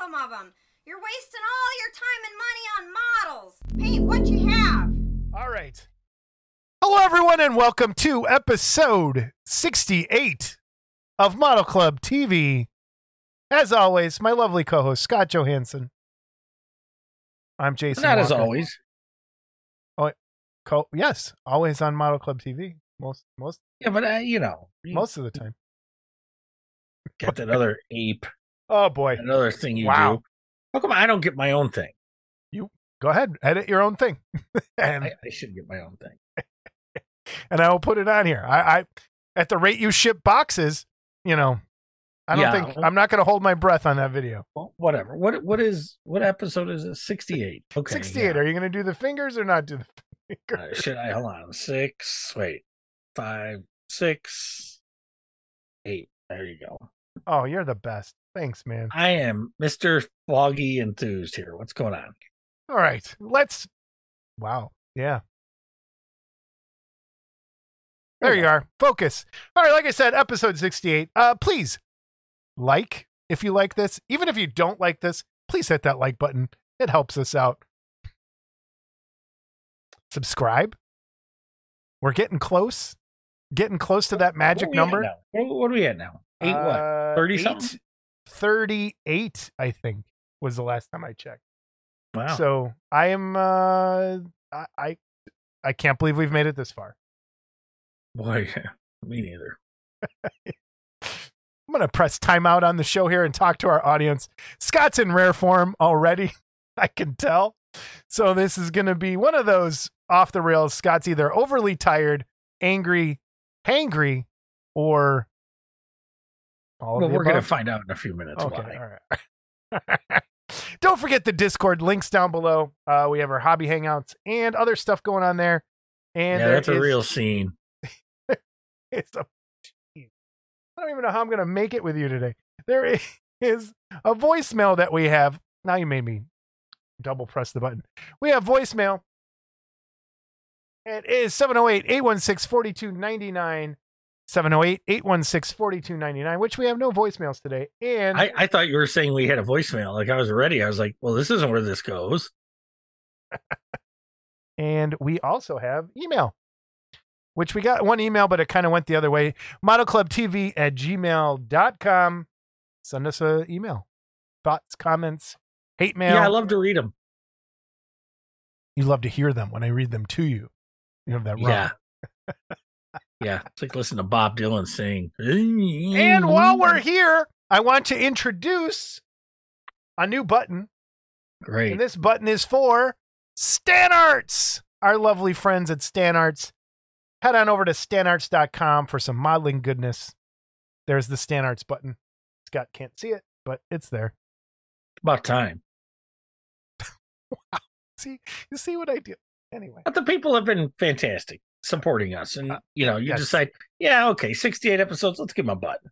some of them. You're wasting all your time and money on models. Paint what you have. All right. Hello, everyone, and welcome to episode 68 of Model Club TV. As always, my lovely co host, Scott Johansson. I'm Jason. Not as Walker. always. Co- yes, always on Model Club TV. Most, most, Yeah, but uh, you know, most of the time. got that other ape, Oh boy, another thing you Wow. do. How come on. I don't get my own thing? You go ahead, edit your own thing, and I, I should get my own thing. and I will put it on here. I, I at the rate you ship boxes, you know, I don't Yeah. think I'm not going to hold my breath on that video. Well, whatever. What what is what episode is it? Sixty eight. Okay. 68. Are you going to do the fingers or not do the fingers? Uh, should I hold on? Six. Wait. Five. Six. Eight. There you go. Oh, you're the best. Thanks, man. I am Mister Foggy Enthused here. What's going on? All right, let's. Wow. Yeah. There you are. Focus. All right, like I said, episode 68. Uh please like if you like this. Even if you don't like this, please hit that like button. It helps us out. Subscribe. We're getting close. Getting close to that magic What are we at number. What, what are we at now? Eight what? Uh, 30 eight- something? 38, I think, was the last time I checked. Wow. So I am uh I, I can't believe we've made it this far. Boy, me neither. I'm gonna press timeout on the show here and talk to our audience. Scott's in rare form already, I can tell. So this is gonna be one of those off the rails. Scott's either overly tired, angry, hangry, or all Well, we're gonna find out in a few minutes Okay, why. all right. Don't forget the Discord links down below. Uh, we have our hobby hangouts and other stuff going on there. And yeah, that's a is- real scene. It's a. I don't even know how I'm gonna make it with you today. There is a voicemail that we have. Now you made me double press the button. We have voicemail. It is 708 816 4299. 708 816 4299, which we have no voicemails today. And I, I thought you were saying we had a voicemail. Like I was ready. I was like, well, this isn't where this goes. And we also have email, which we got one email, but it kind of went the other way. Modelclubtv at gmail.com. Send us an email. Thoughts, comments, hate mail. Yeah, I love to read them. you love to hear them when I read them to you. You have that wrong. Yeah. yeah. It's like listening to Bob Dylan sing. And while we're here, I want to introduce a new button. great. And this button is for Stan Arts, our lovely friends at Stan Arts. Head on over to stanarts.com for some modeling goodness. There's the Stan Arts button. Scott can't see it, but it's there. about time. See, you see what I do. Anyway, But the people have been fantastic supporting us. And, Uh, you know, you yes. decide, yeah, okay, 68 episodes. Let's give them a button.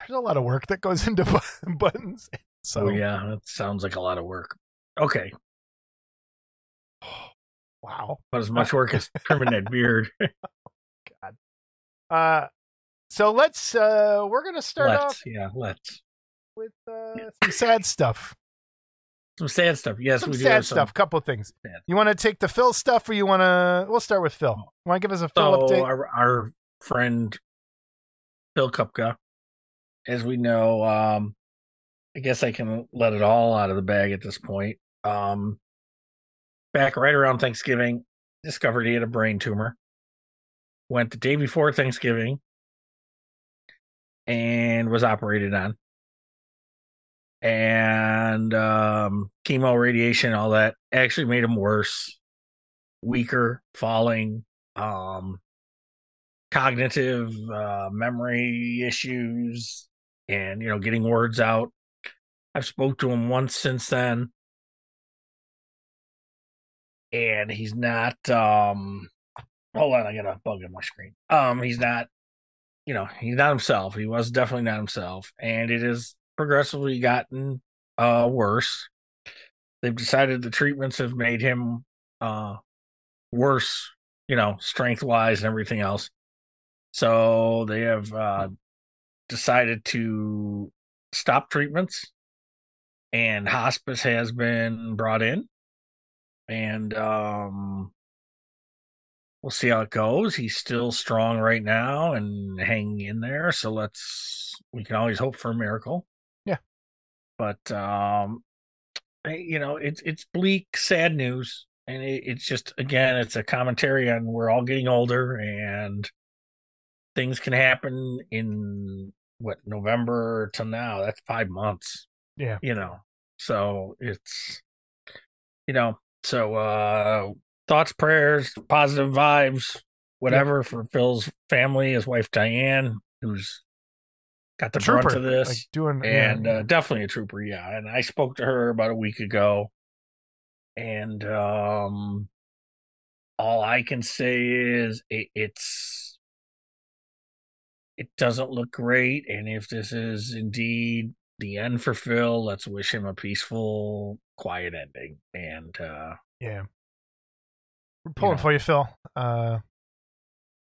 there's a lot of work that goes into buttons. So oh, yeah. That sounds like a lot of work. Okay. wow. But as much work as trimming that beard. God. Uh, so let's uh, we're gonna start let's. off Yeah, let's. with uh, some sad stuff. Some sad stuff. Yes, some we do sad some stuff. Couple things. sad. You want to take the Phil stuff, or you want to? We'll start with Phil. Want to give us a Phil So update? our our friend Bill Kupka, as we know, um, I guess I can let it all out of the bag at this point. Um, back right around Thanksgiving, discovered he had a brain tumor. Went the day before Thanksgiving and was operated on. And um, chemo, radiation, all that actually made him worse, weaker, falling, um, cognitive uh, memory issues, and you know, getting words out. I've spoke to him once since then, and he's not. um Hold on, I got a bug on my screen. Um, he's not. You know, he's not himself. He was definitely not himself, and it has progressively gotten uh worse. They've decided the treatments have made him uh worse, you know, strength wise and everything else. So they have uh decided to stop treatments, and hospice has been brought in, and um, we'll see how it goes. He's still strong right now and hanging in there. So let's we can always hope for a miracle. But um you know, it's it's bleak, sad news. And it, it's just again, it's a commentary on we're all getting older and things can happen in what November to now. That's five months. Yeah. You know. So it's you know, so uh thoughts, prayers, positive vibes, whatever for Phil's family, his wife Diane, who's got the Trooper, brunt of this, like doing and yeah. uh, definitely a trooper. Yeah, and I spoke to her about a week ago, and um, all I can say is it, it's it doesn't look great, and if this is indeed the end for Phil, let's wish him a peaceful, quiet ending. And uh, yeah. We're pulling know. for you, Phil. Uh,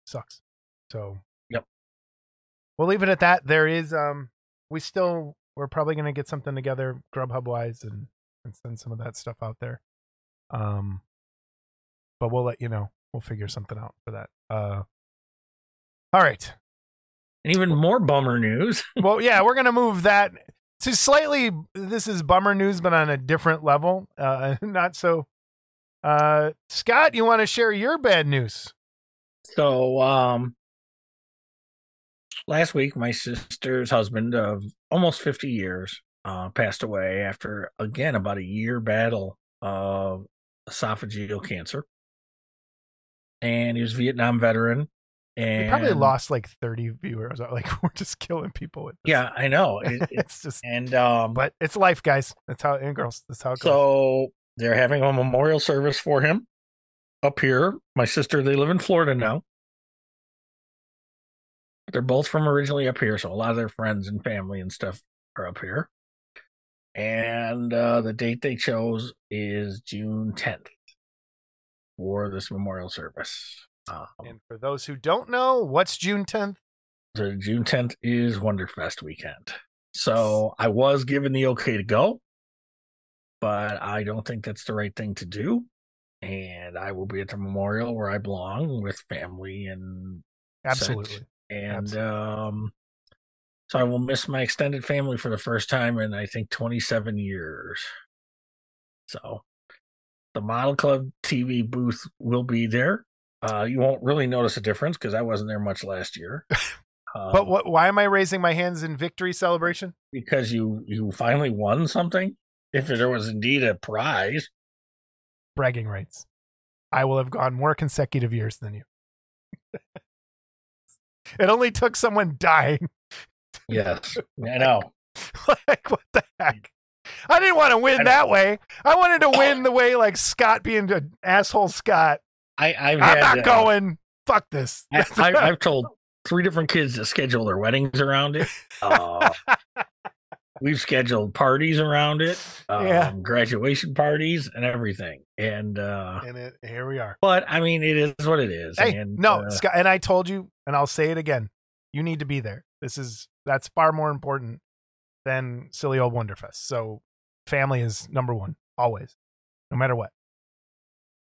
sucks. So. We'll leave it at that. There is um, we still we're probably gonna get something together, Grubhub wise, and and send some of that stuff out there. Um, but we'll let you know. We'll figure something out for that. Uh, all right. and even more bummer news. well, yeah, we're gonna move that to slightly. This is bummer news, but on a different level. Uh, not so. Uh, Scott, you want to share your bad news? So, um, last week, my sister's husband of almost 50 years uh, passed away after, again, about a year battle of esophageal cancer. And he was a Vietnam veteran. And We probably lost like thirty viewers. Like we're just killing people with. This. Yeah, I know. It- it's just. and, um, But it's life, guys. That's how and girls. That's how it goes. so they're having a memorial service for him up here. My sister, they live in Florida now. They're both from originally up here, so a lot of their friends and family and stuff are up here. And uh, the date they chose is June 10th for this memorial service. Um, And for those who don't know, what's June 10th? so June 10th is Wonderfest weekend. So I was given the okay to go, but I don't think that's the right thing to do. And I will be at the memorial where I belong with family and Absolutely. And um so I will miss my extended family for the first time in I think 27 years. So the Model Club TV booth will be there. Uh you won't really notice a difference because I wasn't there much last year. Um, But what? Why am I raising my hands in victory celebration? because you you finally won something. If there was indeed a prize, Bragging rights. I will have gone more consecutive years than you. it only took someone dying. yes, I know. like what the heck? I didn't want to win that way. I wanted to win the way like Scott being an asshole Scott. I I've I'm had not uh, going. Fuck this. I, I, I've told three different kids to schedule their weddings around it. Uh, we've scheduled parties around it, um, Yeah. graduation parties, and everything. And uh, and it, here we are. but I mean, it is what it is. Hey, and, no, uh, Scott, and I told you, and I'll say it again. You need to be there. This is that's far more important than silly old Wonderfest. So, family is number one always, no matter what.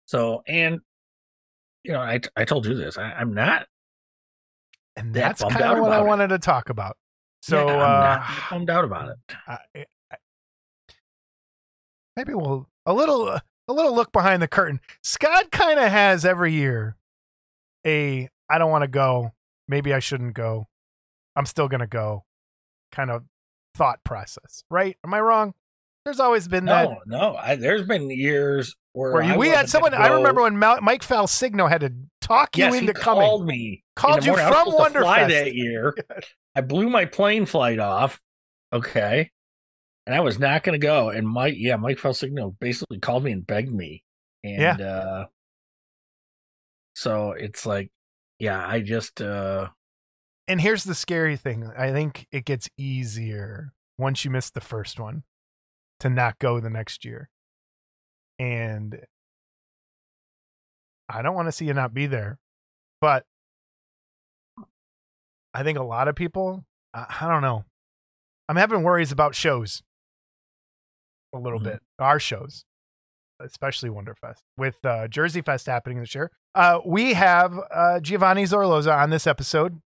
so and you know, I I told you this. I, I'm not. And that's bummed kind of what I it. wanted to talk about. So, yeah, I'm uh, bummed out about it. I, I, maybe we'll a little a little look behind the curtain. Scott kind of has every year a I don't want to go. Maybe I shouldn't go. I'm still gonna go. Kind of thought process, right? Am I wrong? There's always been that No, no. I, there's been years where, where you, we had someone. I remember when Mike Falsigno had to talk you yes, into he coming. called me. Called you morning. From Wonderfest. that year. I blew my plane flight off. Okay. And I was not going to go. And Mike, yeah, Mike Felsigno basically called me and begged me. And, uh, so it's like, yeah, I just, uh, and here's the scary thing. I think it gets easier once you miss the first one to not go the next year. And I don't want to see you not be there, but I think a lot of people, I, I don't know. I'm having worries about shows a little Mhm. bit. Our shows, especially Wonderfest, with uh, JerseyFest happening this year. Uh, we have uh, Giovanni Zorloza on this episode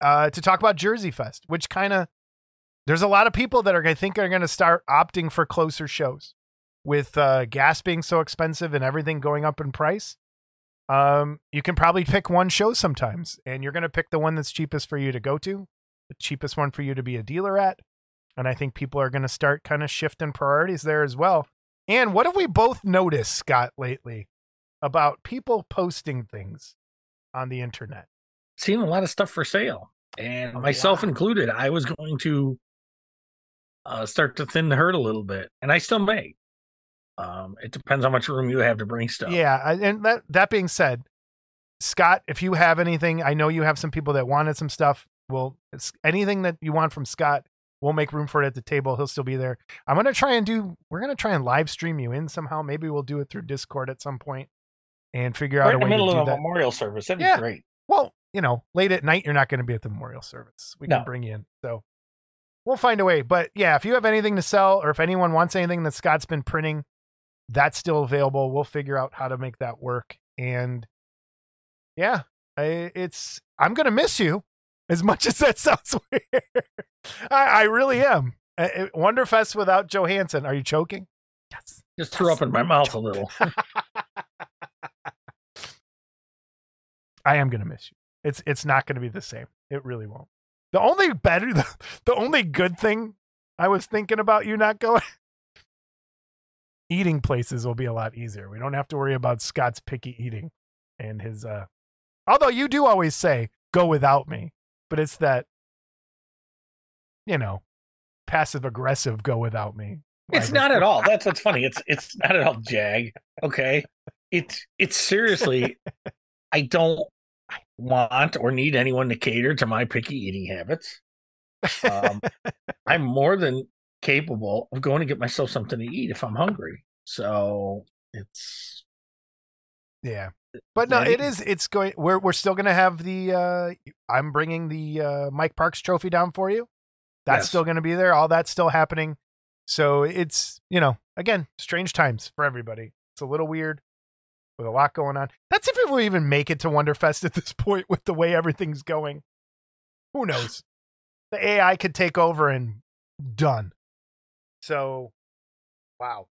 uh, to talk about JerseyFest, which kind of there's a lot of people that are I think are going to start opting for closer shows with uh, gas being so expensive and everything going up in price. Um, you can probably pick one show sometimes, and you're going to pick the one that's cheapest for you to go to, the cheapest one for you to be a dealer at. And I think people are going to start kind of shifting priorities there as well. And what have we both noticed, Scott, lately about people posting things on the internet? Seeing a lot of stuff for sale, and A myself lot. included. I was going to uh, start to thin the herd a little bit, and I still may. Um, it depends how much room you have to bring stuff. Yeah, and that that being said, Scott, if you have anything, I know you have some people that wanted some stuff. Well, anything that you want from Scott, we'll make room for it at the table. He'll still be there. I'm gonna try and do. We're gonna try and live stream you in somehow. Maybe we'll do it through Discord at some point and figure out a in the way to middle do of a memorial service. That'd Yeah. be great. Well, you know, late at night, you're not going to be at the memorial service. We can bring you in. So we'll find a way. But yeah, if you have anything to sell or if anyone wants anything that Scott's been printing, that's still available. We'll figure out how to make that work. And yeah, I, it's, I'm going to miss you as much as that sounds weird. I, I really am. Uh, uh, Wonderfest without Johansson. Are you choking? Yes. Just threw up in my mouth a little. I am gonna miss you. It's it's not gonna be the same. It really won't. The only better the, the only good thing I was thinking about you not going eating places will be a lot easier. We don't have to worry about Scott's picky eating and his uh although you do always say go without me, but it's that you know, passive aggressive go without me. It's not at all. That's what's funny. It's it's not at all jag. Okay. It's it's seriously I don't want or need anyone to cater to my picky eating habits. Um, I'm more than capable of going to get myself something to eat if I'm hungry. So it's Yeah. But no, it is. It's going. We're we're still gonna have the. uh I'm bringing the uh Mike Parks Trophy down for you. That's Yes. still gonna be there. All that's still happening. So it's you know again strange times for everybody. It's a little weird with a lot going on. That's if we will even make it to Wonderfest at this point with the way everything's going. Who knows? The AI could take over and done. So, wow.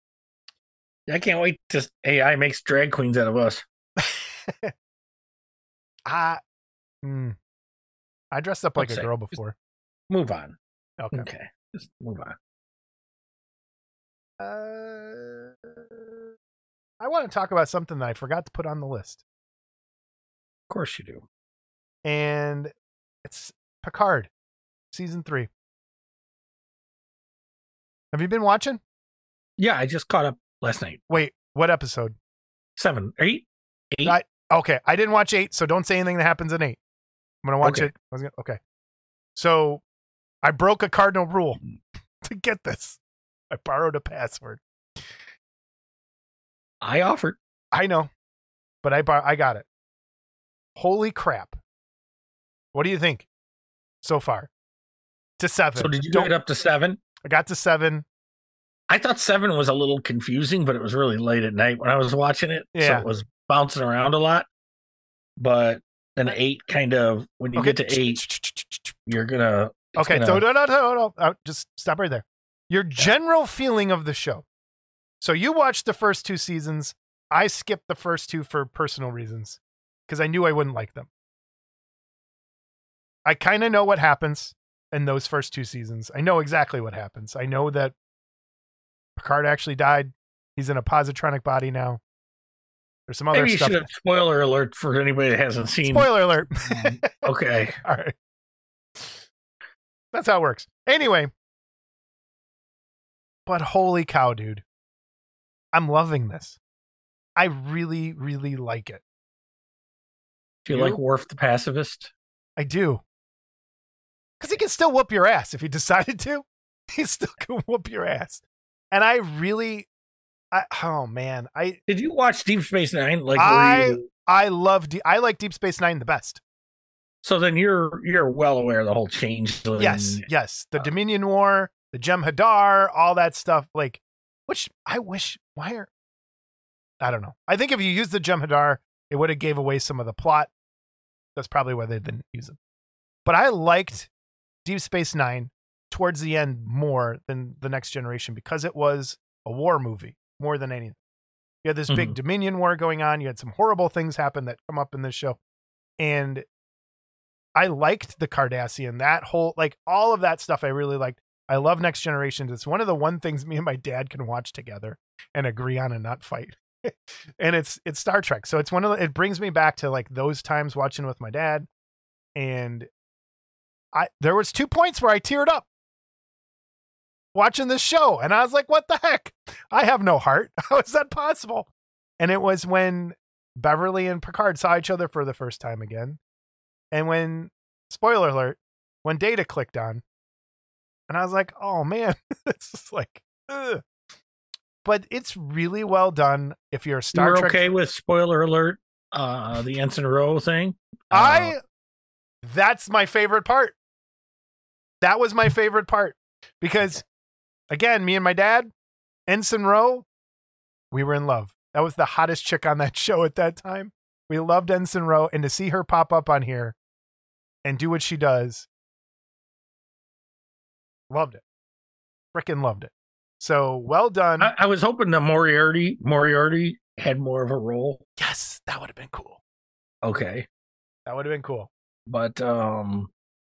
I can't wait to AI makes drag queens out of us. I, mm, I dressed up like Let's a say- girl before. Move on. Okay. Okay. Just move on. Uh, I want to talk about something that I forgot to put on the list, Of course you do. and it's Picard, season three. Have you been watching? Yeah, I just caught up last night. Wait, what episode? Seven, eight, eight. I- Okay, I didn't watch eight, so don't say anything that happens in eight. I'm gonna watch Okay. it. Gonna, okay, so I broke a cardinal rule mm. to get this. I borrowed a password. I offered. I know, but I bar- I got it. Holy crap! What do you think so far? To seven. So did you Don't- get up to seven? I got to seven. I thought seven was a little confusing, but it was really late at night when I was watching it. So Yeah. it was bouncing around a lot. But an eight kind of when you Okay. get to eight, you're gonna Okay, gonna- so no, no, no, no. Uh, just stop right there. Your general feeling of the show. So you watched the first two seasons. I skipped the first two for personal reasons because I knew I wouldn't like them. I kind of know what happens in those first two seasons. I know exactly what happens. I know that Picard actually died. He's in a positronic body now. There's some other maybe you stuff. should have spoiler alert for anybody that hasn't seen. Spoiler alert. Mhm. Okay. All right. That's how it works. Anyway. But holy cow, dude. I'm loving this. I really, really like it. Do you You? like Worf the pacifist? I do. Because he can still whoop your ass if he decided to. He still can whoop your ass. And I really, I, oh man, I Did you watch Deep Space Nine? Like, I- you, I love, D- I like Deep Space Nine the best. So then you're you're well aware of the whole change. Yes, yes. The uh, Dominion War, the Jem'Hadar, all that stuff. Like, which I wish. Why are I don't know. I think if you use the Jem'Hadar, it would have gave away some of the plot. That's probably why they didn't use them. But I liked Deep Space Nine towards the end more than the Next Generation because it was a war movie more than anything. You had this big Mhm. Dominion war going on. You had some horrible things happen that come up in this show, and I liked the Cardassian. That whole like all of that stuff I really liked. I love Next Generation. It's one of the one things me and my dad can watch together and agree on and not fight. and it's it's Star Trek. So it's one of the, it brings me back to like those times watching with my dad. And I there was two points where I teared up watching this show and I was like, what the heck? I have no heart. How is that possible? And it was when Beverly and Picard saw each other for the first time again. And when spoiler alert, when data clicked on, and I was like, oh man, it's just like ugh. but it's really well done if you're a Star You're Trek okay with spoiler alert, uh, the Ensign Ro thing? Uh, I that's my favorite part. That was my favorite part because again, me and my dad, Ensign Ro, we were in love. That was the hottest chick on that show at that time. We loved Ensign Ro and to see her pop up on here and do what she does. Loved it. Freaking loved it. So well done. I, I was hoping that Moriarty Moriarty had more of a role. yes, that would have been cool. Okay, That would have been cool. but um,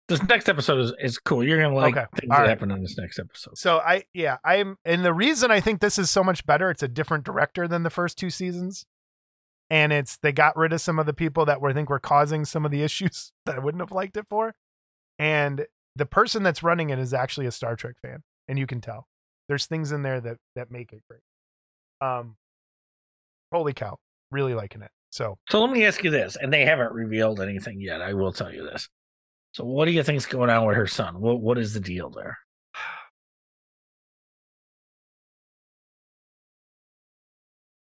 this next episode is, is cool. You're gonna like Okay, things all that right. happen in this next episode. So I yeah, I'm and the reason I think this is so much better, it's a different director than the first two seasons. And it's they got rid of some of the people that were I think were causing some of the issues that I wouldn't have liked it for. And the person that's running it is actually a Star Trek fan, and you can tell. There's things in there that that make it great. Um holy cow, really liking it. So So let me ask you this, and they haven't revealed anything yet. I will tell you this. So what do you think's going on with her son? What what is the deal there?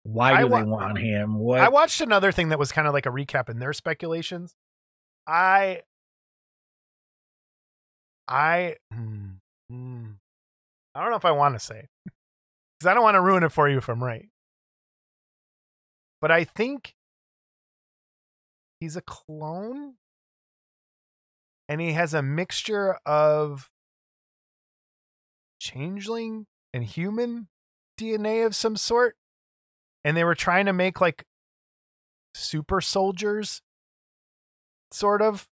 Why do wa- they want him? What I watched another thing that was kind of like a recap in their speculations. I I hmm. I don't know if I want to say because I don't want to ruin it for you if I'm right. But I think he's a clone, and he has a mixture of changeling and human DNA of some sort. And they were trying to make like super soldiers, sort of,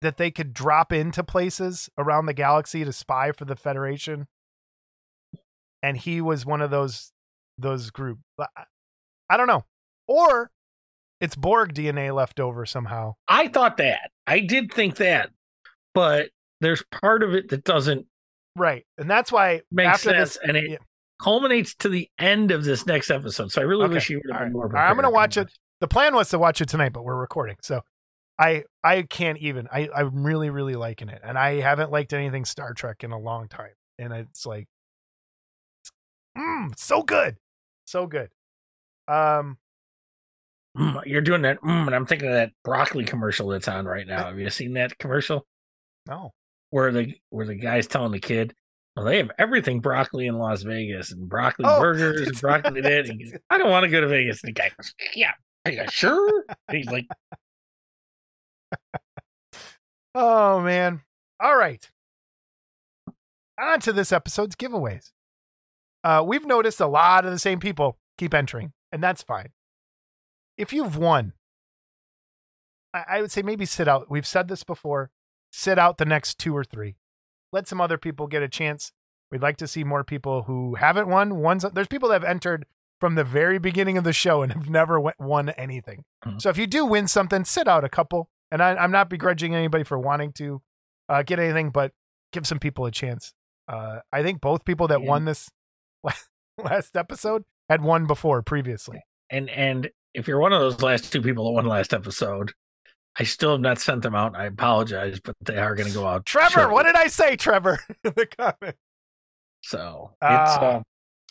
that they could drop into places around the galaxy to spy for the Federation. And he was one of those those group. I- don't know. Or it's Borg DNA left over somehow. I thought that. I did think that. But there's part of it that doesn't Right. And that's why make after sense this and it yeah. culminates to the end of this next episode. So I really Okay, wish you would have all been right. more right, I'm gonna watch it. the plan was to watch it tonight, but we're recording. So I I can't even. I I'm really really liking it, and I haven't liked anything Star Trek in a long time, and it's like, mm, so good, so good. Um, Mm, you're doing that, mm, and I'm thinking of that broccoli commercial that's on right now. Have you seen that commercial no, where the where the guy's telling the kid, "Well, they have everything broccoli in Las Vegas and broccoli Oh, burgers and broccoli that." And goes, I don't want to go to Vegas. And the guy goes, "Yeah, are you sure?" And he's like, oh man. All right, on to this episode's giveaways. Uh, we've noticed a lot of the same people keep entering, and that's fine. If you've won, I, I would say maybe sit out. We've said this before. Sit out the next two or three. Let some other people get a chance. We'd like to see more people who haven't won. Ones there's people that have entered from the very beginning of the show and have never went, won anything. Mhm. So if you do win something, sit out a couple. And I, I'm not begrudging anybody for wanting to uh, get anything, but give some people a chance. Uh, I think both people that Yeah. won this last episode had won before previously. and and if you're one of those last two people that won last episode, I still have not sent them out. I apologize, but they are going to go out. Trevor, shortly. what did I say, Trevor? in the comment. So it's Ah. uh,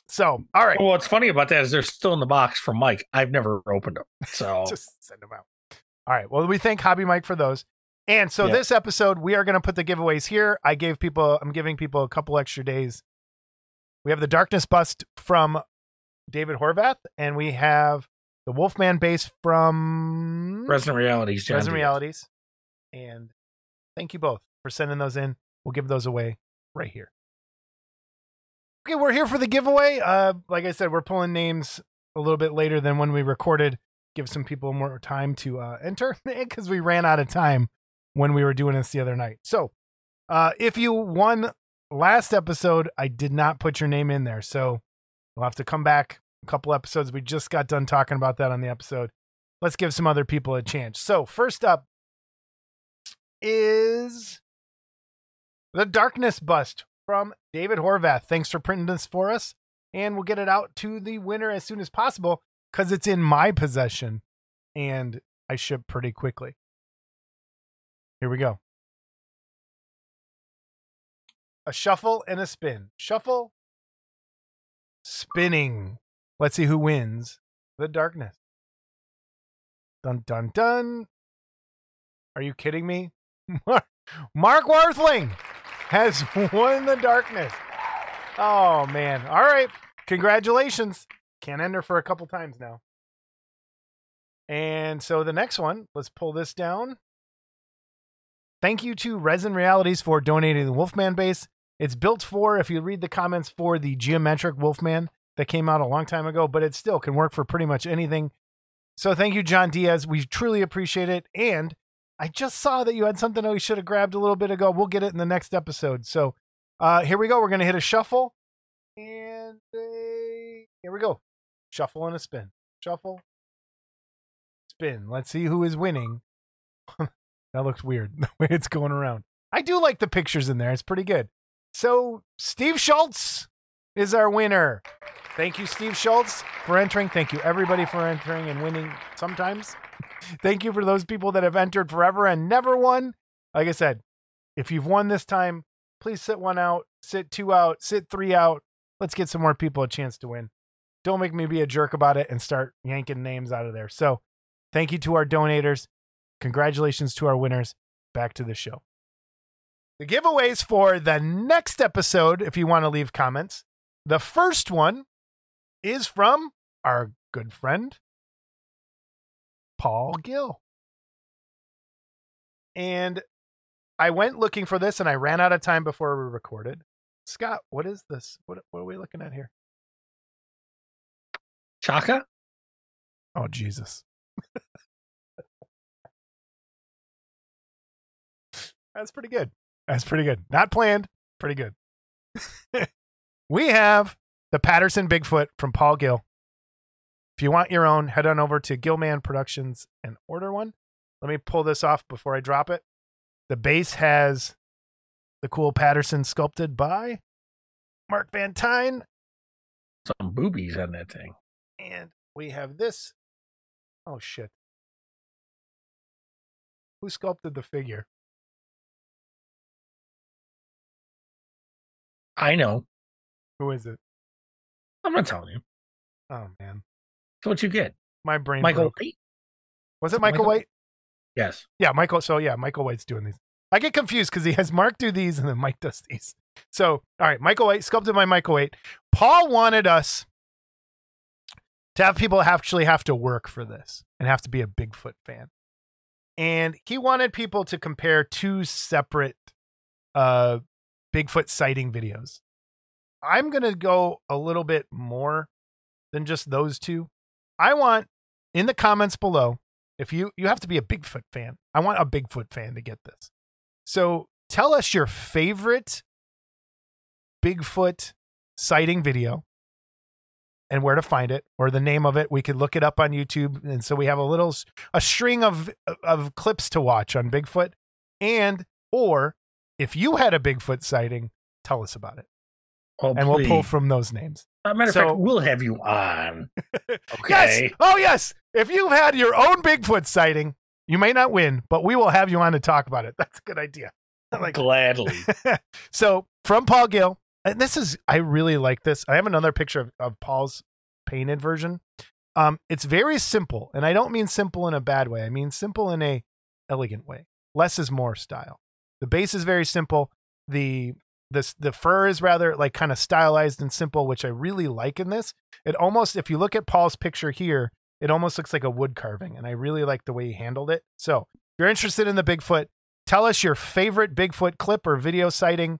So, all right, well, what's funny about that is they're still in the box from Mike. I've never opened them, so just send them out. All right. Well, we thank Hobby Mike for those. And so Yeah. this episode, we are going to put the giveaways here. I gave people, I'm giving people a couple extra days. We have the Darkness Bust from David Horvath, and we have the Wolfman base from Resin Realities. John Resin. Realities. And thank you both for sending those in. We'll give those away right here. Okay, we're here for the giveaway. Uh, like I said, we're pulling names a little bit later than when we recorded. Give some people more time to uh, enter because we ran out of time when we were doing this the other night. So, uh, if you won last episode, I did not put your name in there, so we'll have to come back couple episodes. We just got done talking about that on the episode. Let's give some other people a chance. So, first up is the Darkness Bust from David Horvath. Thanks for printing this for us. And we'll get it out to the winner as soon as possible because it's in my possession and I ship pretty quickly. Here we go. A shuffle and a spin. Shuffle, spinning. Let's see who wins the darkness. Dun dun dun. Are you kidding me? Mark, Worthling has won the darkness. Oh man. All right. Congratulations. Can't enter for a couple times now. And so the next one, let's pull this down. Thank you to Resin Realities for donating the Wolfman base. It's built for, if you read the comments, for the geometric Wolfman that came out a long time ago, but it still can work for pretty much anything. So thank you, John Diaz. We truly appreciate it. And I just saw that you had something that we should have grabbed a little bit ago. We'll get it in the next episode. So uh, here we go. We're going to hit a shuffle. And a... here we go. Shuffle and a spin. Shuffle. Spin. Let's see who is winning. that looks weird the way it's going around. I do like the pictures in there. It's pretty good. So Steve Schultz is our winner. Thank you, Steve Schultz, for entering. Thank you, everybody, for entering and winning sometimes. Thank you for those people that have entered forever and never won. Like I said, if you've won this time, please sit one out, sit two out, sit three out. Let's get some more people a chance to win. Don't make me be a jerk about it and start yanking names out of there. So, thank you to our donators. Congratulations to our winners. Back to the show. The giveaways for the next episode, if you want to leave comments, the first one is from our good friend, Paul Gill. And I went looking for this and I ran out of time before we recorded. Scott, what is this? What, what are we looking at here? Chaka? Oh, Jesus. That's pretty good. That's pretty good. Not planned. Pretty good. we have the Patterson Bigfoot from Paul Gill. If you want your own, head on over to Gillman Productions and order one. Let me pull this off before I drop it. The base has the cool Patterson sculpted by Mark Van Tyne. Some boobies on that thing. And we have this. Oh, shit. Who sculpted the figure? I know. Who is it? I'm not telling you. Oh, man. That's what you get. My brain. Michael broke. White? Was it Michael Michael- White? Yes. Yeah, Michael. So yeah, Michael White's doing these. I get confused because he has Mark do these and then Mike does these. So all right, Michael White sculpted by Michael White. Paul wanted us to have people actually have to work for this and have to be a Bigfoot fan, and he wanted people to compare two separate uh Bigfoot sighting videos. I'm gonna go a little bit more than just those two. I want in the comments below if you you have to be a Bigfoot fan. I want a Bigfoot fan to get this. So tell us your favorite Bigfoot sighting video and where to find it or the name of it. We could look it up on YouTube and so we have a little a string of of clips to watch on Bigfoot and or if you had a Bigfoot sighting, tell us about it. Oh, And we'll pull from those names. As a matter of fact, we'll have you on. Okay. Yes. Oh, yes. If you've had your own Bigfoot sighting, you may not win, but we will have you on to talk about it. That's a good idea. I like Gladly. so from Paul Gill, and this is I really like this. I have another picture of, of Paul's painted version. Um, it's very simple, and I don't mean simple in a bad way. I mean simple in a elegant way. less is more style. The base is very simple. The the the fur is rather like kind of stylized and simple, which I really like in this. It almost, if you look at Paul's picture here, it almost looks like a wood carving, and I really like the way he handled it. So, if you're interested in the Bigfoot, tell us your favorite Bigfoot clip or video sighting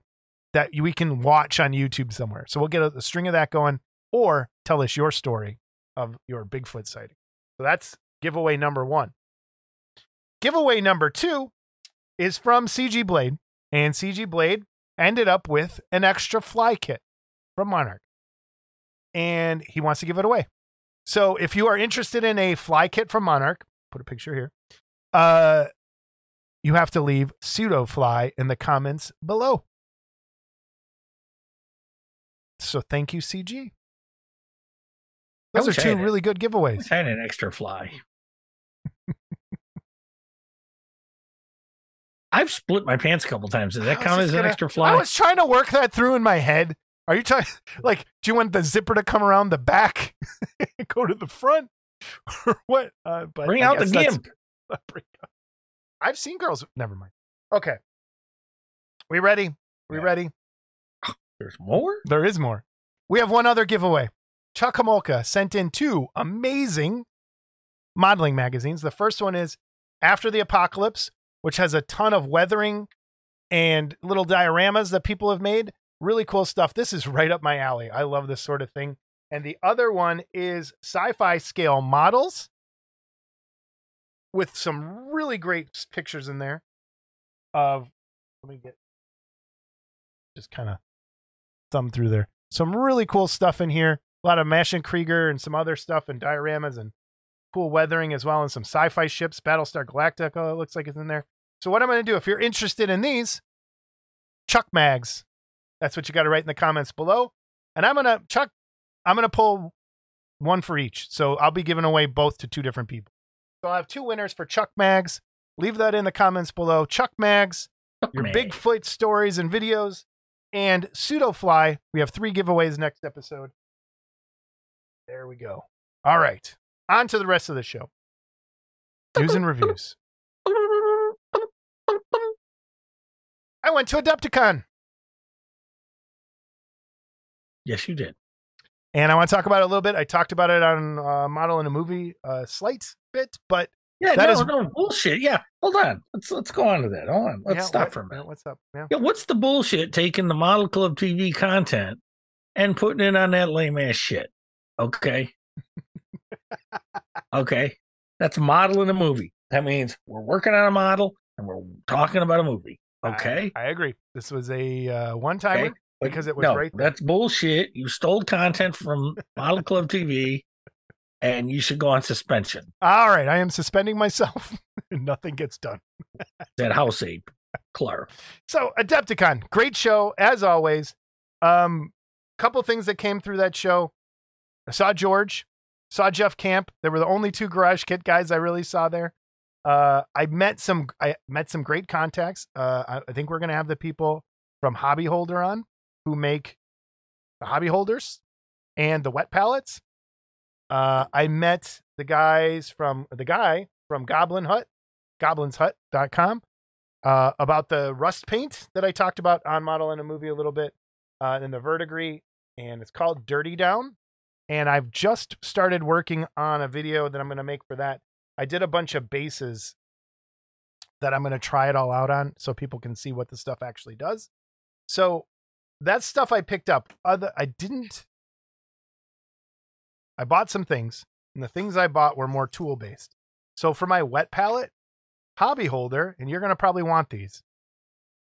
that we can watch on YouTube somewhere. So we'll get a, a string of that going, or tell us your story of your Bigfoot sighting. So that's giveaway number one. Giveaway number two is from CG Blade, and CG Blade ended up with an extra fly kit from Monarch, and he wants to give it away. So if you are interested in a fly kit from Monarch, put a picture here. Uh, you have to leave pseudo fly in the comments below. So thank you, CG. Those are two really good giveaways. I had an extra fly. I've split my pants a couple times. Does that count as an gonna- extra fly? I was trying to work that through in my head. Are you trying like do you want the zipper to come around the back and go to the front? Or what? Uh, but Bring I out the gimp. I've seen girls. Never mind. Okay. We ready? We Yeah. ready? There's more? There is more. We have one other giveaway. Chuck Homolka sent in two amazing modeling magazines. The first one is After the Apocalypse, which has a ton of weathering and little dioramas that people have made. Really cool stuff. This is right up my alley. I love this sort of thing. And the other one is sci fi scale models with some really great pictures in there of, let me get, just kind of thumb through there. Some really cool stuff in here. A lot of Maschinen Krieger and some other stuff and dioramas and cool weathering as well and some sci-fi ships. Battlestar Galactica it looks like it's in there. So what I'm going to do if you're interested in these Chuck mags, that's what you got to write in the comments below. And I'm going to Chuck I'm going to pull one for each. So I'll be giving away both to two different people. So I'll have two winners for Chuck mags. Leave that in the comments below. Chuck mags your Man. Bigfoot stories and videos, and Pseudofly. We have three giveaways next episode. There we go. All right. On to the rest of the show. News and reviews. I went to Adepticon, Yes, you did. and I want to talk about it a little bit. I talked about it on uh, Model in a Movie uh, slight bit, but Yeah, That no, is- no bullshit. Yeah, hold on. Let's let's go on to that. Hold on. Let's yeah, stop what- for a minute. What's up? Yeah. Yeah, what's the bullshit taking the Model Club TV content and putting it on that lame ass shit? Okay. okay. That's model in a movie. That means we're working on a model and we're talking about a movie. Okay. I, I agree. This was a uh, one timer. Okay. Because it was no, right there. That's bullshit. You stole content from Model Club TV and you should go on suspension. All right. I am suspending myself. And nothing gets done. That house ape, Clark. So Adepticon, great show as always. Um, couple things that came through that show. I saw George, saw Jeff Camp. They were the only two Garage Kit guys I really saw there. Uh, I met some. I met some great contacts. Uh, I, think we're gonna have the people from Hobby Holder on who make the hobby holders and the wet pallets. Uh, I met the guys from the guy from Goblin Hut, goblinshut.com uh, about the rust paint that I talked about on Model in a Movie a little bit, uh, in the verdigris, and it's called Dirty Down. And I've just started working on a video that I'm going to make for that. I did a bunch of bases that I'm going to try it all out on so people can see what the stuff actually does. So that stuff I picked up. Other I didn't I bought some things, and the things I bought were more tool based. So for my wet palette, hobby holder, and you're going to probably want these.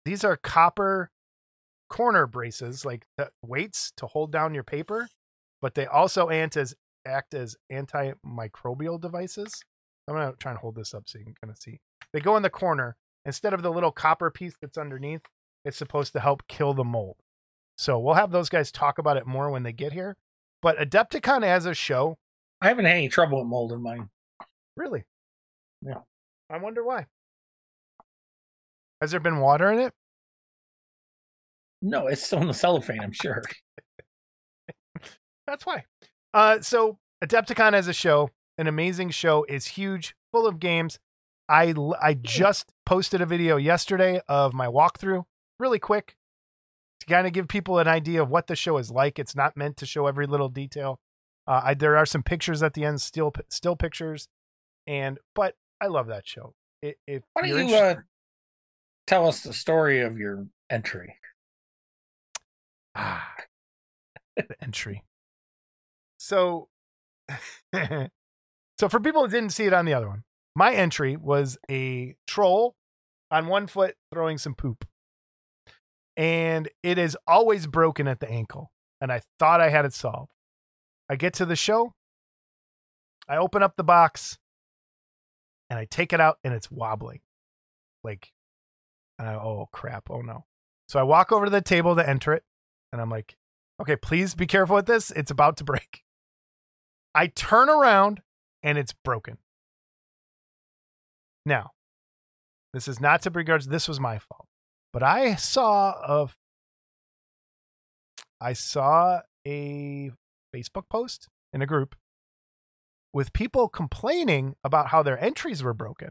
These are copper corner braces, like the weights to hold down your paper, but they also act as act as antimicrobial devices. I'm going to try and hold this up so you can kind of see. They go in the corner instead of the little copper piece that's underneath. It's supposed to help kill the mold. So we'll have those guys talk about it more when they get here. But Adepticon as a show, I haven't had any trouble with mold in mine. really, Yeah. I wonder why. Has there been water in it? No, it's still in the cellophane, I'm sure. That's why. Uh, so Adepticon as a show, an amazing show, is huge, full of games. I I just posted a video yesterday of my walkthrough, really quick, to kind of give people an idea of what the show is like. It's not meant to show every little detail. Uh, I, there are some pictures at the end, still still pictures, and but I love that show. It, if Why don't you uh, tell us the story of your entry? Ah, the entry. So, so for people that didn't see it on the other one, my entry was a troll on one foot throwing some poop, and it is always broken at the ankle. And I thought I had it solved. I get to the show, I open up the box, and I take it out, and it's wobbling, like, I, oh crap, oh no. So I walk over to the table to enter it, and I'm like, okay, please be careful with this. It's about to break. I turn around and it's broken. Now, this is not to begrudge, this was my fault. But I saw I saw a Facebook post in a group with people complaining about how their entries were broken.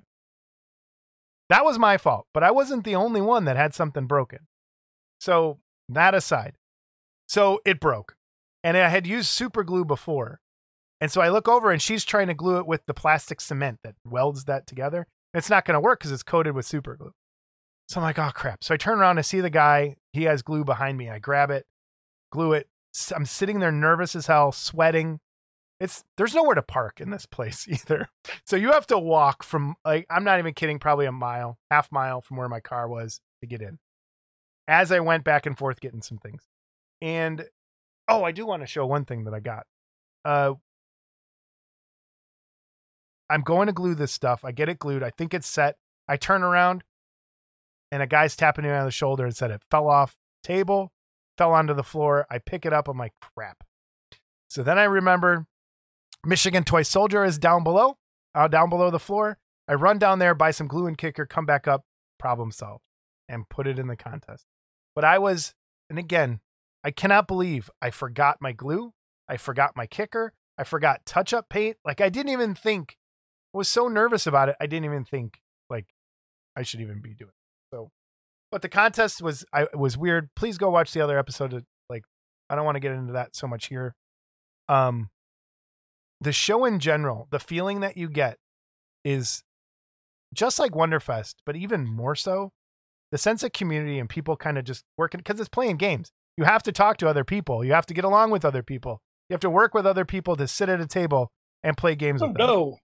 That was my fault, but I wasn't the only one that had something broken. So, that aside, so it broke. And I had used super glue before. And so I look over and she's trying to glue it with the plastic cement that welds that together. It's not going to work because it's coated with super glue. So I'm like, oh crap. So I turn around to see the guy. He has glue behind me. I grab it, glue it. I'm sitting there nervous as hell, sweating. It's there's nowhere to park in this place either. So you have to walk from like I'm not even kidding, probably a mile, half mile from where my car was to get in. As I went back and forth getting some things. And oh, I do want to show one thing that I got. Uh I'm going to glue this stuff. I get it glued. I think it's set. I turn around and a guy's tapping me on the shoulder and said it fell off table, fell onto the floor. I pick it up. I'm like, crap. So then I remember Michigan Toy Soldier is down below, uh, down below the floor. I run down there, buy some glue and kicker, come back up, problem solved, and put it in the contest. But I was, and again, I cannot believe I forgot my glue. I forgot my kicker. I forgot touch up paint. Like I didn't even think, I was so nervous about it. I didn't even think like I should even be doing it. So, but the contest was, I was weird. Please go watch the other episode. Of, like, I don't want to get into that so much here. Um, the show in general, the feeling that you get is just like Wonderfest, but even more so. The sense of community and people kind of just working because it's playing games. You have to talk to other people. You have to get along with other people. You have to work with other people to sit at a table and play games Oh with them. no!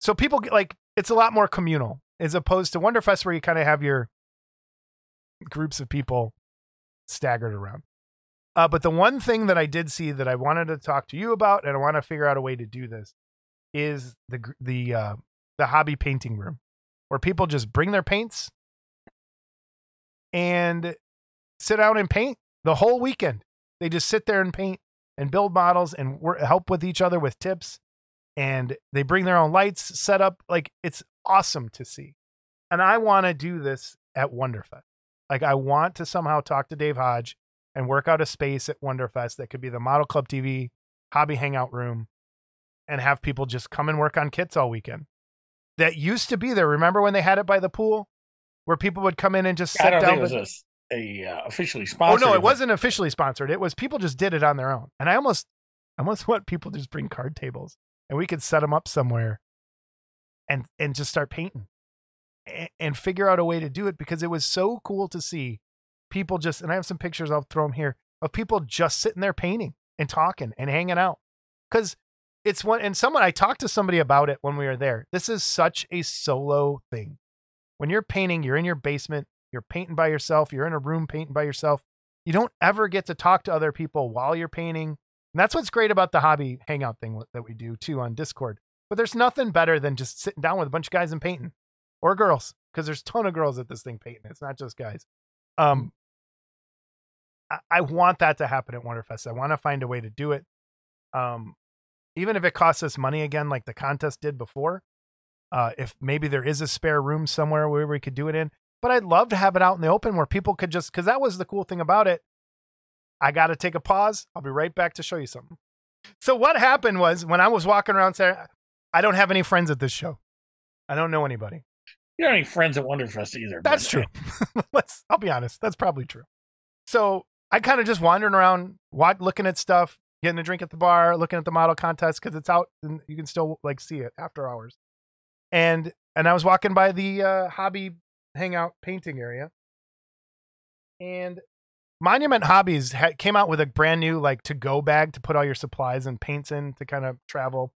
So people get like it's a lot more communal as opposed to Wonderfest where you kind of have your groups of people staggered around. Uh, but the one thing that I did see that I wanted to talk to you about, and I want to figure out a way to do this, is the the uh, the hobby painting room, where people just bring their paints and sit down and paint the whole weekend. They just sit there and paint and build models and wor- help with each other with tips and they bring their own lights set up like it's awesome to see and i want to do this at wonderfest like i want to somehow talk to dave hodge and work out a space at wonderfest that could be the model club tv hobby hangout room and have people just come and work on kits all weekend that used to be there remember when they had it by the pool where people would come in and just I sit don't down think it was a, a, uh, officially sponsored. Oh no, it wasn't officially sponsored. It was people just did it on their own. And I almost I almost want people to just bring card tables and we could set them up somewhere and and just start painting and, figure out a way to do it because it was so cool to see people just and I have some pictures I'll throw them here of people just sitting there painting and talking and hanging out. Cuz it's one and someone I talked to somebody about it when we were there. This is such a solo thing. When you're painting, you're in your basement, you're painting by yourself, you're in a room painting by yourself. You don't ever get to talk to other people while you're painting. And that's what's great about the hobby hangout thing that we do too on Discord. But there's nothing better than just sitting down with a bunch of guys and painting or girls because there's a ton of girls at this thing painting. It's not just guys. Um, I, I want that to happen at Wonderfest. I want to find a way to do it. Um, even if it costs us money again, like the contest did before. Uh, if maybe there is a spare room somewhere where we could do it in, but I'd love to have it out in the open where people could just because that was the cool thing about it. I got to take a pause. I'll be right back to show you something. So what happened was when I was walking around saying, I don't have any friends at this show. I don't know anybody. You don't have any friends at Wonderfest either. That's true. Let's. I'll be honest. That's probably true. So I kind of just wandering around, looking at stuff, getting a drink at the bar, looking at the model contest because it's out and you can still like see it after hours. And and I was walking by the uh, hobby hangout painting area, and Monument Hobbies ha- came out with a brand new like to go bag to put all your supplies and paints in to kind of travel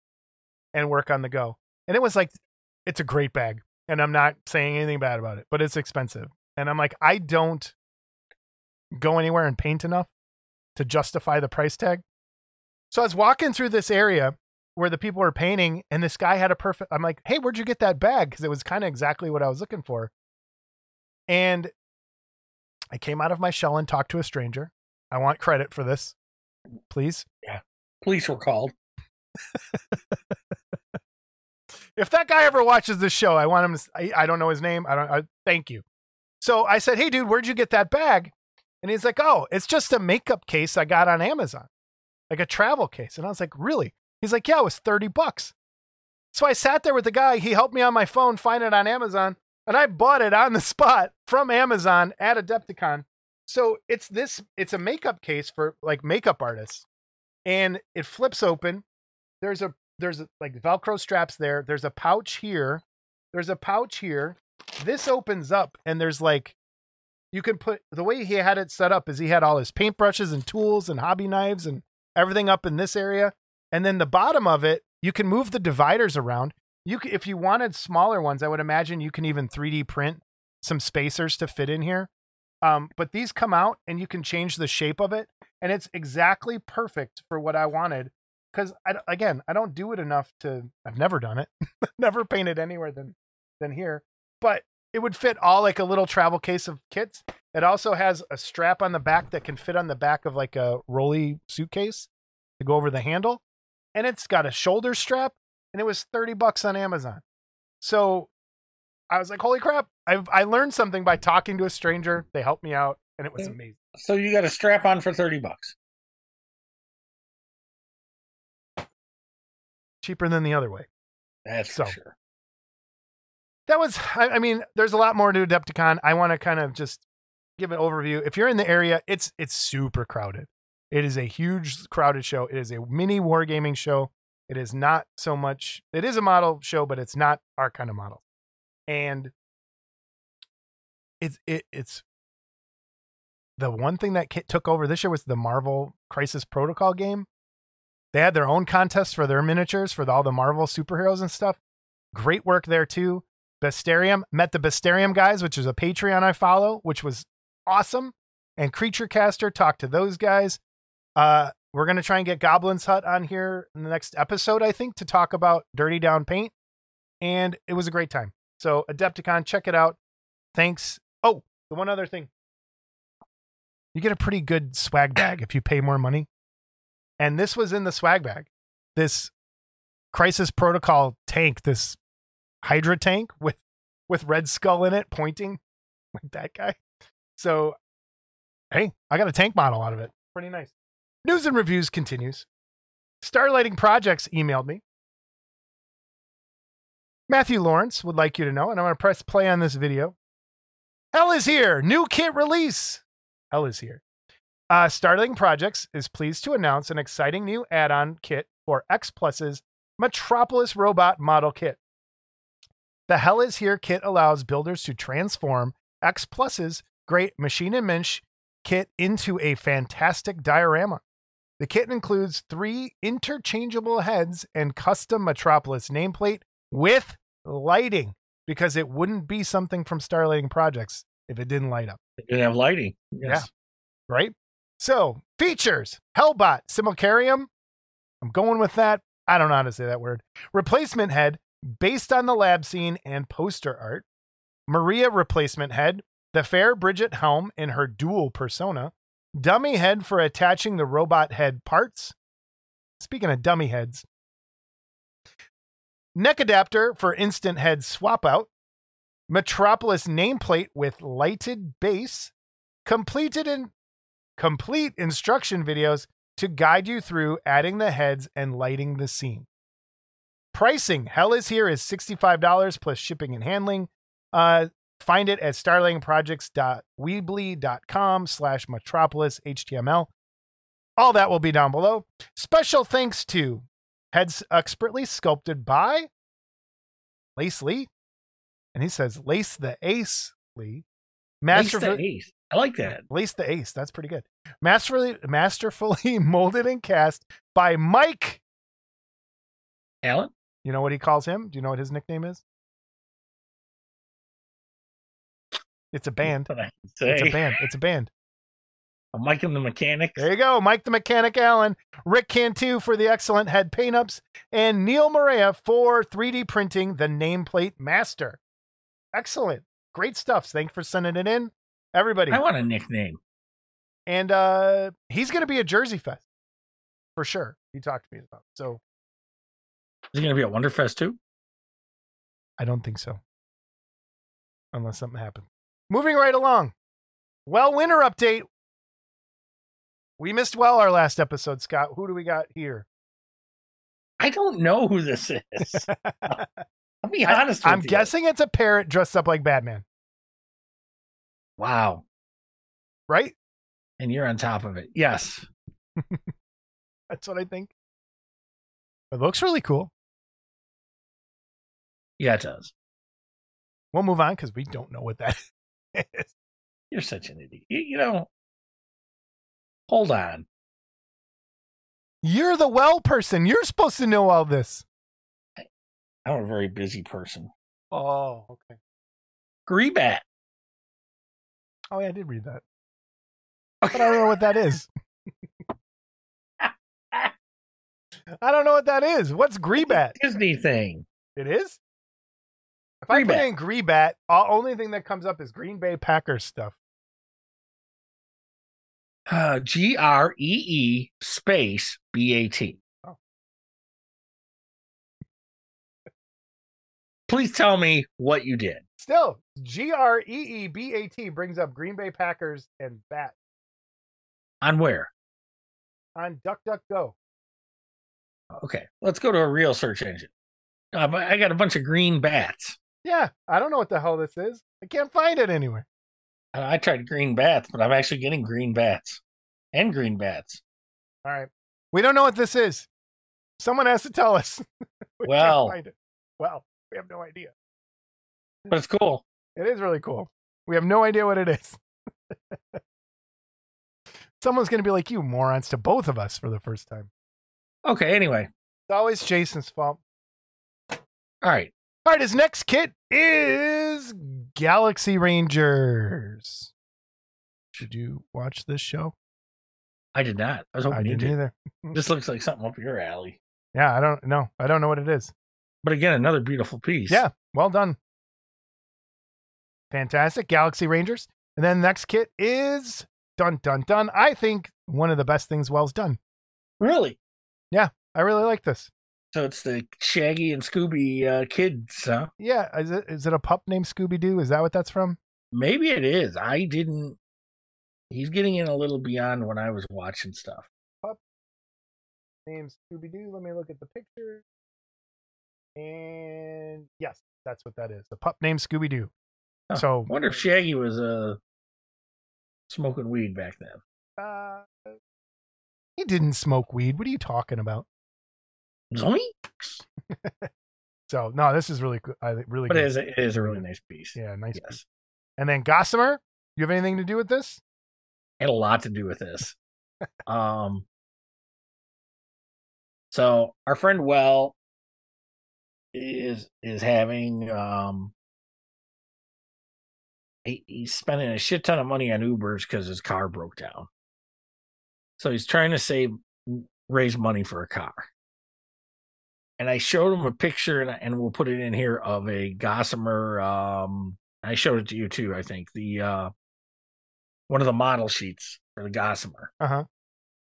and work on the go. And it was like, it's a great bag and I'm not saying anything bad about it, but it's expensive. And I'm like, I don't go anywhere and paint enough to justify the price tag. So I was walking through this area where the people were painting, and this guy had a perfect. I'm like, hey, where'd you get that bag? Because it was kind of exactly what I was looking for. And I came out of my shell and talked to a stranger. I want credit for this, please. Yeah. Police were called. if that guy ever watches this show, I want him to. I, I don't know his name. I don't. I, thank you. So I said, "Hey, dude, where'd you get that bag?" And he's like, "Oh, it's just a makeup case I got on Amazon, like a travel case." And I was like, "Really?" He's like, "Yeah, it was thirty bucks." So I sat there with the guy. He helped me on my phone find it on Amazon, and I bought it on the spot from Amazon at Adepticon. So it's this. It's a makeup case for like makeup artists, and it flips open. There's a there's a, like velcro straps there there's a pouch here there's a pouch here this opens up and there's like you can put the way he had it set up is he had all his paintbrushes and tools and hobby knives and everything up in this area and then the bottom of it you can move the dividers around you can, if you wanted smaller ones i would imagine you can even 3d print some spacers to fit in here. Um, but these come out and you can change the shape of it and it's exactly perfect for what i wanted because I, again i don't do it enough to i've never done it never painted anywhere than than here but it would fit all like a little travel case of kits. It also has a strap on the back that can fit on the back of like a rolly suitcase to go over the handle and it's got a shoulder strap and it was 30 bucks on amazon. So i was like holy crap i i learned something by talking to a stranger they helped me out and it was amazing. So you got a strap on for 30 bucks. cheaper than the other way. That's So. for sure. that was I, I mean there's a lot more to adepticon. I want to kind of just give an overview. If you're in the area it's it's super crowded. It is a huge crowded show. It is a mini wargaming show it is not so much it is a model show but it's not our kind of model and it's it, it's the one thing that took over this year was the marvel crisis protocol game they had their own contest for their miniatures for the, all the marvel superheroes and stuff great work there too Bestiarum met the Bestiarum guys, which is a Patreon I follow, which was awesome. And Creature Caster talked to those guys. Uh, we're gonna try and get Goblin's Hut on here in the next episode, I think, to talk about Dirty Down Paint. And it was a great time. So Adepticon, check it out. Thanks. Oh, the one other thing. You get a pretty good swag bag if you pay more money. And this was in the swag bag. This Crisis Protocol tank, this Hydra tank with with Red Skull in it pointing like that guy. So hey, I got a tank model out of it. Pretty nice. News and reviews continues. Starlighting Projects emailed me. Matthew Lawrence would like you to know, and I'm going to press play on this video. Hell is here. New kit release. Hell is here. Uh, Starlighting Projects is pleased to announce an exciting new add on kit for X Plus's Metropolis Robot Model Kit. The Hell is Here kit allows builders to transform X Plus's great Maschinenmensch kit into a fantastic diorama. The kit includes three interchangeable heads and custom Metropolis nameplate with lighting because it wouldn't be something from Starlighting Projects if it didn't light up It did have lighting. Yes. right? So, features Hellbot, Simulcarium. I'm going with that. I don't know how to say that word. Replacement head based on the lab scene and poster art. Maria replacement head, the fair Brigitte Helm in her dual persona. Dummy head for attaching the robot head parts. Speaking of dummy heads, neck adapter for instant head swap out. Metropolis nameplate with lighted base. Completed in complete instruction videos to guide you through adding the heads and lighting the scene. Pricing Hell is Here is $65 plus shipping and handling. Uh, find it at starlingprojects.weebly.com slash metropolis HTML. All that will be down below. Special thanks to Heads Expertly Sculpted by Lace Lee. And he says, Lace the Ace Lee. Lace the ace. I like that. Lace the Ace. That's pretty good. Masterfully, masterfully molded and cast by Mike. Alan? You know what he calls him? Do you know what his nickname is? It's a band. What I can say. It's a band. It's a band. I'm Mike and the Mechanic. There you go. Mike the Mechanic Allen, Rick Cantu for the excellent head paint ups, and Neil Morea for 3D printing the nameplate master. Excellent. Great stuff. Thanks for sending it in. Everybody. I want a nickname. And uh he's gonna be at JerseyFest. For sure. He talked to me about. it. So Is he going to be at Wonderfest too? I don't think so. Unless something happens. Moving right along. Uel, Winner update. We missed Uel our last episode, Scott. Who do we got here? I don't know who this is. I'll be I- honest with you. I'm you. guessing it's a parrot dressed up like Batman, Wow. right? And you're on top of it. Yes. That's what I think. It looks really cool. Yeah, it does. We'll move on because we don't know what that is. You're such an idiot. You, you know, hold on. You're the Uel person. You're supposed to know all this. I'm a very busy person. Oh, okay. Greebat. Oh, yeah, I did read that. But I don't know what that is. I don't know what that is. What's Greebat? Disney thing. It is? If I put Greebat. in Greebat, the only thing that comes up is Green Bay Packers stuff. Uh, G R E E space B A T. Oh. Please tell me what you did. Still, G R E E B A T brings up Green Bay Packers and Bat On where? on DuckDuckGo. Okay, let's go to a real search engine. Uh, I got a bunch of green bats. Yeah, I don't know what the hell this is. I can't find it anywhere. I tried green bats, but I'm actually getting green bats and green bats. All right. We don't know what this is. Someone has to tell us. We Well. find it. well, we have no idea. But it's cool. It is really cool. We have no idea what it is. Someone's going to be like you morons to both of us for the first time. Okay, anyway. It's always Jason's fault. All right. All right, his next kit is Galaxy Rangers. Did you watch this show? I did not. I was hoping I you didn't did. either. This looks like something up your alley. Yeah, I don't know. I don't know what it is. But again, another beautiful piece. Yeah, well done. Fantastic. Galaxy Rangers. And then next kit is dun dun dun. I think one of the best things Uel's done. Really? Yeah, I really like this. So it's the Shaggy and Scooby uh, kids, huh? Yeah, is it is it a pup named Scooby Doo? Is that what that's from? Maybe it is. I didn't. He's getting in a little beyond when I was watching stuff. Pup named Scooby Doo. Let me look at the picture. And yes, that's what that is. The pup named Scooby Doo. Huh. So I wonder if Shaggy was uh, smoking weed back then. uh, he didn't smoke weed. What are you talking about? Zoink! So no, this is really good. I really But good. it is, a, it is a really nice piece. Yeah, nice. Yes. And then Gossamer, you have anything to do with this? had a lot to do with this. um, so our friend Uel is is having um he, he's spending a shit ton of money on Ubers because his car broke down. So he's trying to save raise money for a car. And I showed him a picture, and, and we'll put it in here of a Gossamer. Um, I showed it to you too. I think the uh, one of the model sheets for the Gossamer. Uh huh.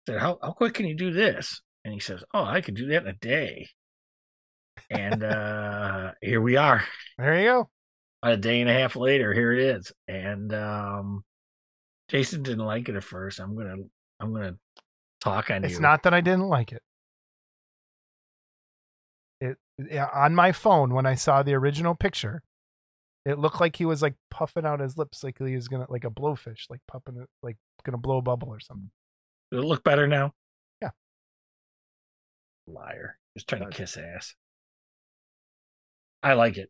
said, "How how quick can you do this?" And he says, "Oh, I can do that in a day." And uh here we are. There you go. A day and a half later, here it is. And um Jason didn't like it at first. I'm gonna I'm gonna talk on It's you. not that I didn't like it. On my phone when I saw the original picture, it looked like he was like puffing out his lips, like he was gonna like a blowfish, like puffing it, like gonna blow a bubble or something. Does it look better now? Yeah. Liar. Just trying to kiss ass. I like it.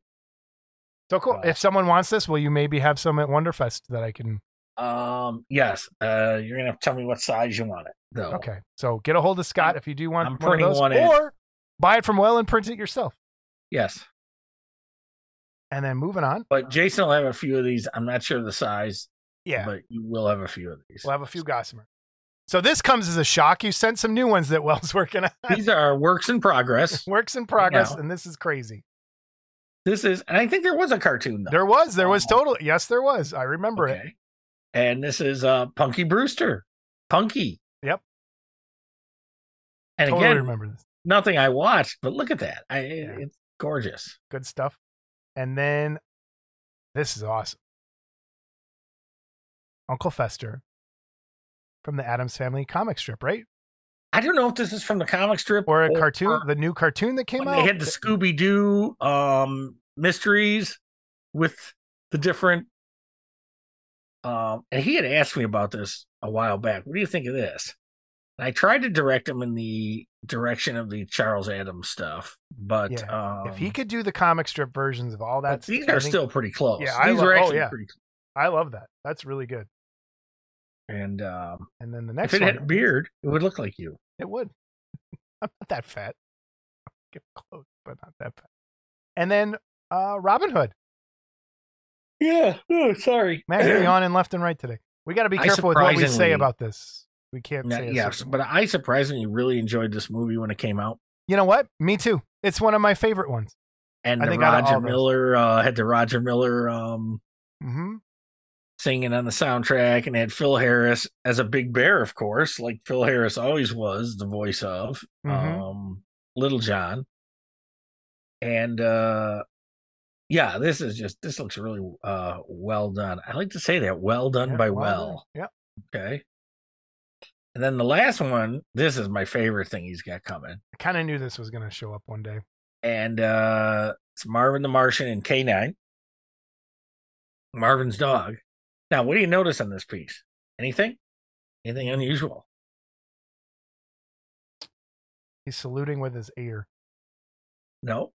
So cool. Wow. If someone wants this, will you maybe have some at Wonderfest that I can? Um, yes. Uh, you're gonna have to tell me what size you want it, though. Okay, so get a hold of Scott if you do want I'm one of printing those, one in. or buy it from Uel and print it yourself. Yes, And then moving on, but Jason will have a few of these. I'm not sure the size, yeah, but you will have a few of these. we'll have a few Gossamer. So this comes as a shock. You sent some new ones that Uel's working on. These are works in progress. Works in progress, and this is crazy. This is, and I think there was a cartoon though. There was, there was Oh. totally, yes, there was. I remember it. And this is uh Punky Brewster. Punky. Yep. And Totally again, remember this. Nothing I watched, but look at that. I, Yeah. It's gorgeous. Good stuff. And then this is awesome. Uncle Fester from the Addams Family comic strip, right? I don't know if this is from the comic strip Or a cartoon, the new cartoon that came out. they had the Scooby Doo um mysteries with the different um and he had asked me about this a while back. What do you think of this? And I tried to direct him in the direction of the Charles Addams stuff, but Yeah, um, if he could do the comic strip versions of all that, these I are think- still pretty close. Yeah, I these lo- are oh, actually yeah. pretty I love that. That's really good. and um, And then the next, if it one, had a beard, it would look like you. it would. I'm not that fat. Get close, but not that fat. And then uh Robin Hood. Yeah. Oh, sorry. Man, you're yawning left and right today. We got to be careful with what we say about this. We can't say. yes, but I surprisingly really enjoyed this movie when it came out. you know what? Me too. It's one of my favorite ones. And I the think out of all Roger. Miller uh, had the Roger Miller um, mm-hmm. singing on the soundtrack, and had Phil Harris as a big bear, of course, like Phil Harris always was the voice of Mhm. um, Little John. And uh, yeah, this is just this looks really uh, well done. I like to say that well done Yeah, by well done. well. Yep. Okay. And then the last one, this is my favorite thing he's got coming. I kind of knew this was going to show up one day. and uh it's Marvin the Martian and K9. Marvin's dog. Now, what do you notice on this piece? Anything? Anything unusual? He's saluting with his ear. No.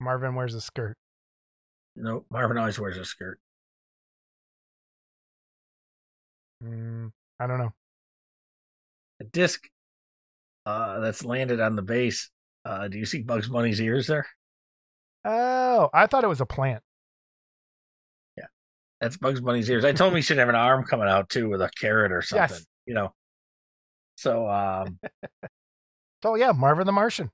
Marvin wears a skirt. No. Marvin always wears a skirt. Mm, I don't know. A disc uh that's landed on the base. Uh do you see Bugs Bunny's ears there? Oh, I thought it was a plant. Yeah, that's Bugs Bunny's ears. I told him he should have an arm coming out too with a carrot or something. Yes. You know. So um So yeah, Marvin the Martian.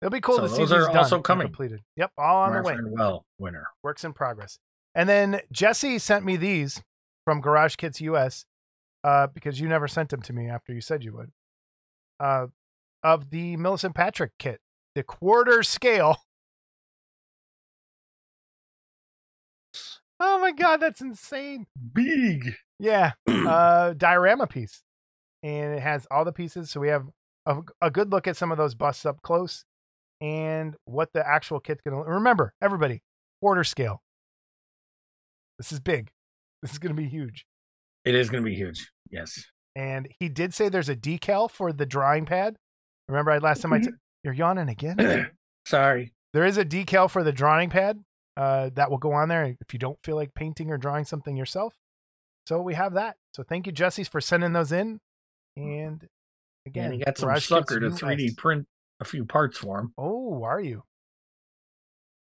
It'll be cool So to see those are also coming. completed. Yep, all on the way. Uel Winner. Works in progress. And then Jesse sent me these from Garage Kits US uh, because you never sent them to me after you said you would. Uh, of the Millicent Patrick kit, the quarter scale. Oh my god, that's insane! Big. Yeah, uh, diorama piece, and it has all the pieces. So we have a, a good look at some of those busts up close, and what the actual kit's gonna. Remember, everybody, quarter scale. This is big. This is gonna be huge. It is gonna be huge. Yes. And he did say there's a decal for the drawing pad. Remember, I last time I Mhm. t- you're yawning again. Sorry. there is a decal for the drawing pad uh, that will go on there if you don't feel like painting or drawing something yourself. So we have that. So thank you, Jesse's, for sending those in. And again, he got some sucker to 3D print a few parts for him. Oh, are you?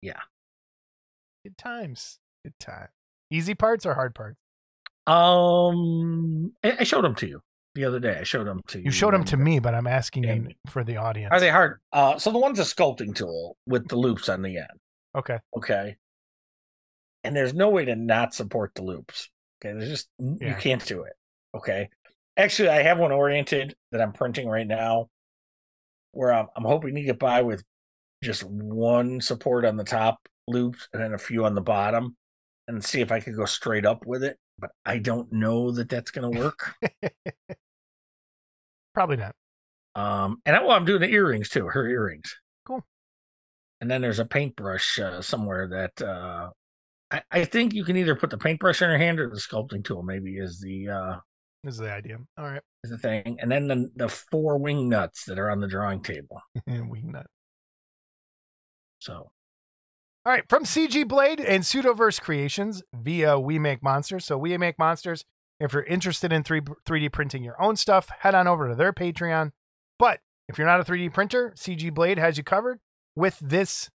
Yeah. Good times. Good time. Easy parts or hard parts? Um, I, I showed them to you the other day. I showed them to you. You showed them to me, but I'm asking Jamie. for the audience. Are they hard? Uh, so the one's a sculpting tool with the loops on the end. Okay. Okay. And there's no way to not support the loops. Okay. There's just, you can't do it. Okay. Actually, I have one oriented that I'm printing right now where I'm, I'm hoping to get by with just one support on the top loops and then a few on the bottom and see if I could go straight up with it. But I don't know that that's going to work. Probably not. Um, and I, well, I'm doing the earrings too. Her earrings. Cool. And then there's a paintbrush uh, somewhere that uh, I, I think you can either put the paintbrush in her hand or the sculpting tool. Maybe is the uh, is the idea. All right. is the thing. And then the the four wing nuts that are on the drawing table. And wing nut. So All right, from CG Blade and Pseudoverse Creations via We Make Monsters. So We Make Monsters, if you're interested in 3, 3D printing your own stuff, head on over to their Patreon. But if you're not a 3D printer, CG Blade has you covered with this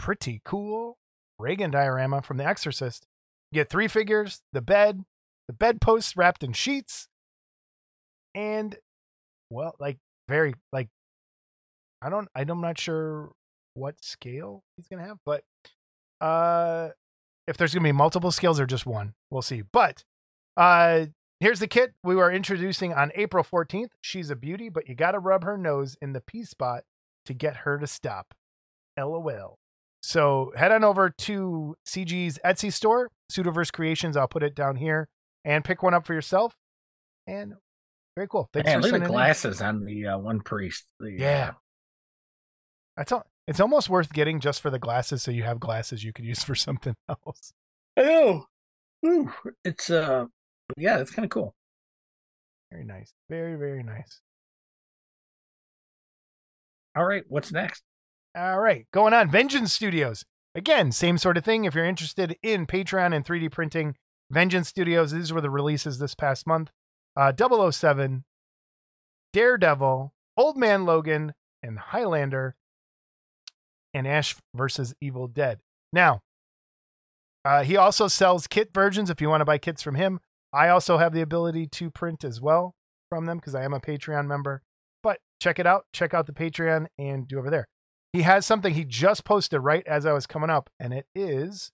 pretty cool Regan diorama from The Exorcist. You get three figures, the bed, the bedposts wrapped in sheets, and well, like very like I don't I'm not sure what scale he's gonna have, but uh if there's gonna be multiple scales or just one, we'll see. But uh here's the kit we were introducing on April 14th. She's a beauty, but you gotta rub her nose in the P spot to get her to stop. LOL. So head on over to CG's Etsy store, Pseudoverse Creations. I'll put it down here and pick one up for yourself. And very cool. Thanks man, for look at the sending in. glasses on the uh, one priest. The, Yeah. That's all. It's almost worth getting just for the glasses, so you have glasses you could use for something else. I know. Ooh, it's uh, yeah, it's kind of cool. Very nice. Very very nice. All right, what's next? All right, going on. Vengeance Studios. Again, same sort of thing. If you're interested in Patreon and 3D printing, Vengeance Studios. These were the releases this past month. Uh, 007, Daredevil, Old Man Logan, and Highlander, and Ash versus Evil Dead. Now, uh, he also sells kit versions if you want to buy kits from him. I also have the ability to print as well from them because I am a Patreon member. But check it out. Check out the Patreon and do over there. He has something he just posted right as I was coming up, and it is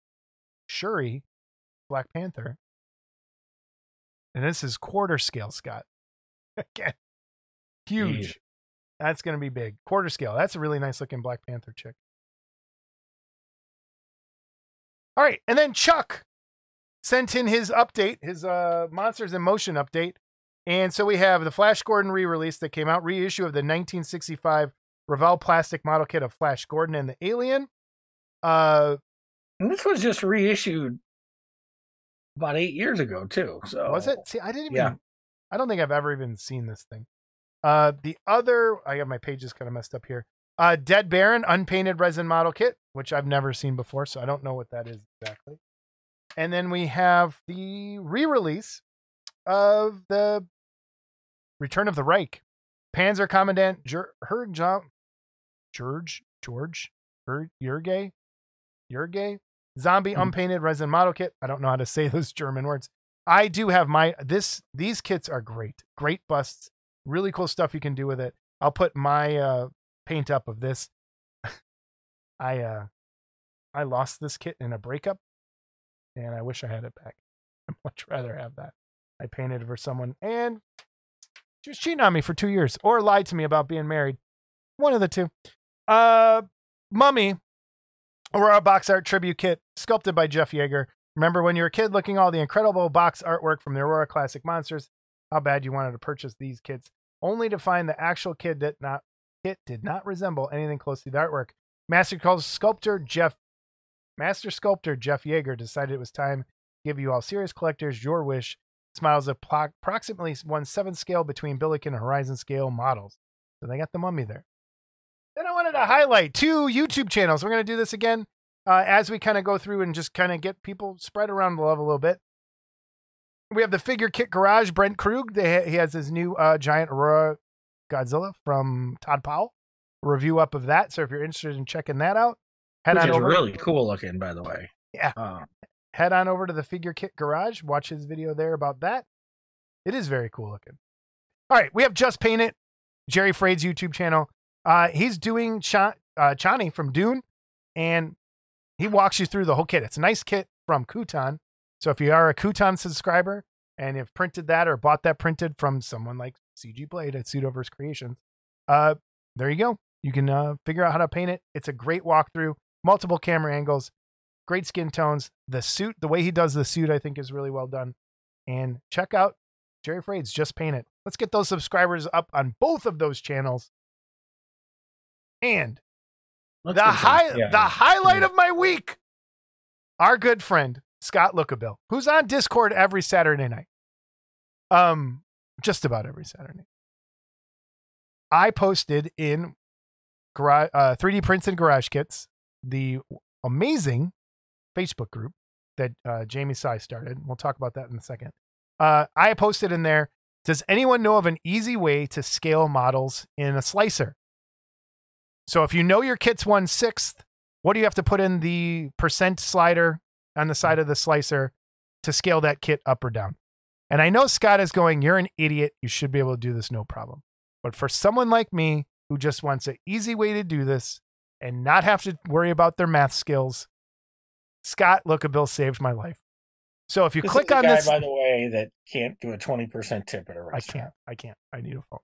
Shuri, Black Panther. And this is quarter scale, Scott. Again, huge. That's going to be big. Quarter scale. That's a really nice looking Black Panther chick. All right. And then Chuck sent in his update, his uh, Monsters in Motion update. And so we have the Flash Gordon re release that came out, reissue of the 1965 Revell plastic model kit of Flash Gordon and the Alien. Uh, And this was just reissued about eight years ago too. So was it? See, I didn't even. Yeah. I don't think I've ever even seen this thing. Uh, the other, I got my pages kind of messed up here. Uh, Dead Baron unpainted resin model kit, which I've never seen before, so I don't know what that is exactly. And then we have the re-release of the Return of the Reich, Panzer Commandant Jer- John- George George Her- Jurge Jurge zombie Mhm. unpainted resin model kit. I don't know how to say those German words. I do have my this these kits are great. Great busts. Really cool stuff you can do with it. I'll put my uh paint up of this. I uh I lost this kit in a breakup and I wish I had it back. I'd much rather have that. I painted it for someone and she was cheating on me for two years or lied to me about being married. One of the two. Uh Mummy, Aurora box art tribute kit sculpted by Jeff Yeager. Remember when you were a kid looking all the incredible box artwork from the Aurora Classic Monsters? How bad you wanted to purchase these kits, only to find the actual kit did not kit did not resemble anything close to the artwork. Master sculptor Jeff Master sculptor Jeff Yeager decided it was time to give you all serious collectors your wish. Smiles of plo- approximately one seventh scale between Billiken and Horizon scale models. So they got the mummy there. Then I wanted to highlight two YouTube channels. We're going to do this again uh, as we kind of go through and just kind of get people spread around the love a little bit. We have the Figure Kit Garage, Brent Krug. He has his new uh, giant Aurora Godzilla from Todd Powell. Review up of that. So if you're interested in checking that out, head which on is over. really cool looking, by the way. Yeah. Uh, Head on over to the Figure Kit Garage. Watch his video there about that. It is very cool looking. All right, we have Just Paint It, Jerry Frade's YouTube channel. Uh, he's doing Cha- uh, Chani from Dune, and he walks you through the whole kit. It's a nice kit from Kutan. So if you are a Kutan subscriber and have printed that or bought that printed from someone like CG Blade at Pseudoverse Creations, uh, there you go. You can uh, figure out how to paint it. It's a great walkthrough, multiple camera angles, great skin tones. The suit, the way he does the suit, I think is really well done. And check out Jerry Frades, just paint it. Let's get those subscribers up on both of those channels. And Let's the high yeah. the highlight Yeah. of my week, our good friend Scott Lookabill, who's on Discord every Saturday night. Um, just about every Saturday. I posted in uh, 3D prints and garage kits, the amazing Facebook group that uh, Jamie Sai started. We'll talk about that in a second. Uh, I posted in there. Does anyone know of an easy way to scale models in a slicer? So if you know your kit's one sixth, what do you have to put in the percent slider on the side of the slicer to scale that kit up or down? And I know Scott is going, You're an idiot. You should be able to do this no problem. But for someone like me who just wants an easy way to do this and not have to worry about their math skills, Scott Lookabill saved my life. So if you This is click on guy, this, by the way, that can't do a twenty percent tip at a restaurant. I can't. I can't. I need a phone.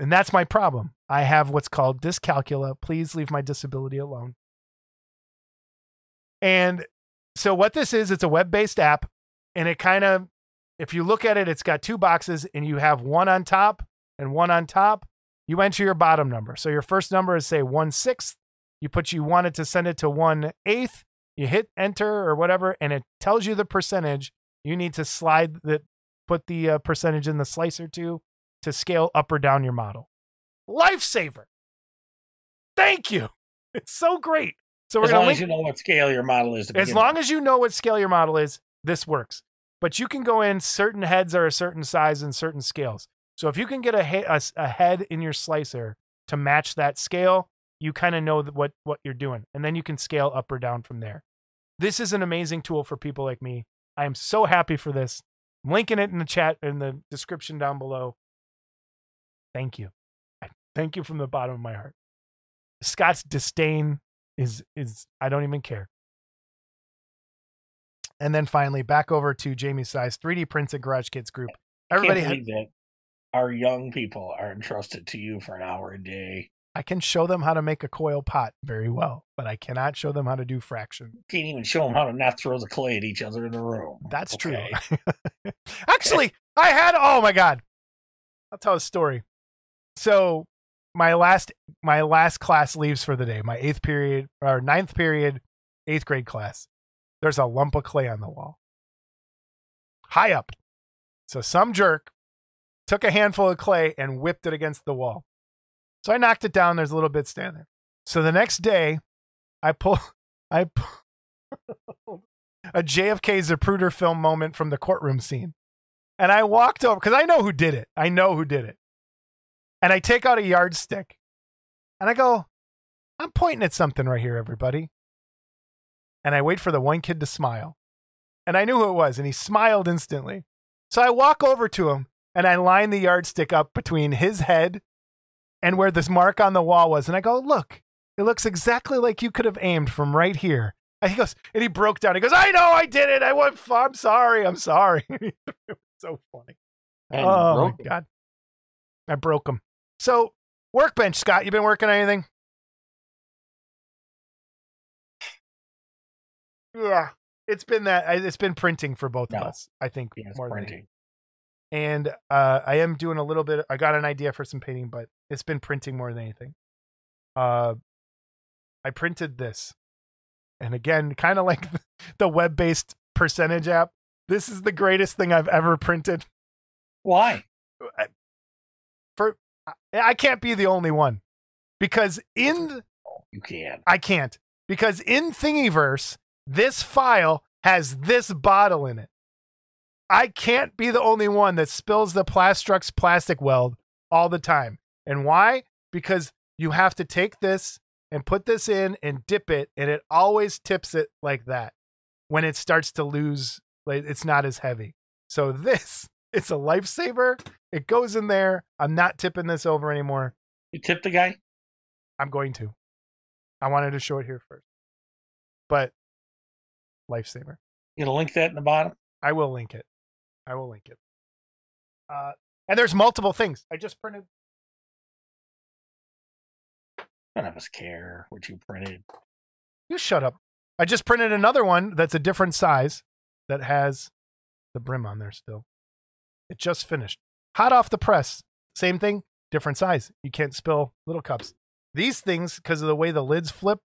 And that's my problem. I have what's called dyscalculia. Please leave my disability alone. And so what this is, it's a web-based app and it kind of if you look at it, it's got two boxes and you have one on top and one on top. You enter your bottom number. So your first number is say one sixth. You put you wanted to send it to one eighth. You hit enter or whatever, and it tells you the percentage you need to slide the put the uh, percentage in the slicer to to scale up or down your model. Lifesaver. Thank you. It's so great. So we're As long link as you know what scale your model is. To as long as you know what scale your model is, this works. But you can go in certain heads are a certain size and certain scales. So if you can get a, a, a head in your slicer to match that scale, you kind of know what what you're doing, and then you can scale up or down from there. This is an amazing tool for people like me. I am so happy for this. I'm linking it in the chat in the description down below. Thank you. I Thank you from the bottom of my heart. Scott's disdain is is I don't even care. And then finally, back over to Jamie Size 3D Prints and Garage Kits group. Everybody, can't ha- our young people are entrusted to you for an hour a day. I can show them how to make a coil pot very well, but I cannot show them how to do fraction. Can't even show them how to not throw the clay at each other in the room. That's Okay. true. Actually, I had oh my god. I'll tell a story. So my last my last class leaves for the day, my eighth period or ninth period, eighth grade class. There's a lump of clay on the wall. High up. So some jerk took a handful of clay and whipped it against the wall. So I knocked it down. There's a little bit standing there. So the next day, I pull I pull a JFK Zapruder film moment from the courtroom scene. And I walked over because I know who did it. I know who did it. And I take out a yardstick and I go, I'm pointing at something right here, everybody. And I wait for the one kid to smile. And I knew who it was, and he smiled instantly. So I walk over to him and I line the yardstick up between his head and where this mark on the wall was. And I go, Look, it looks exactly like you could have aimed from right here. And he goes, and he broke down. He goes, I know I did it. I went, I'm sorry. I'm sorry. it was so funny. And oh my God. I broke him. So, workbench, Scott, you been working on anything? Yeah. It's been that, it's been printing for both of us, I think, Yes, more than printing. and uh, I am doing a little bit. I got an idea for some painting, but it's been printing more than anything. Uh, I printed this, and again, kind of like the web-based percentage app. This is the greatest thing I've ever printed. Why? For I- I can't be the only one because in You can't. I can't because in Thingiverse, this file has this bottle in it. I can't be the only one that spills the Plastruct plastic weld all the time. And why? Because you have to take this and put this in and dip it, and it always tips it like that when it starts to lose, like it's not as heavy. So this, it's a lifesaver. It goes in there. I'm not tipping this over anymore. You tip the guy? I'm going to. I wanted to show it here first. But lifesaver. You gonna link that in the bottom? I will link it. I will link it. Uh, and there's multiple things. I just printed. None of us care what you printed. You shut up. I just printed another one that's a different size that has the brim on there still. It just finished. Hot off the press. Same thing, different size. You can't spill little cups. These things, because of the way the lids flip,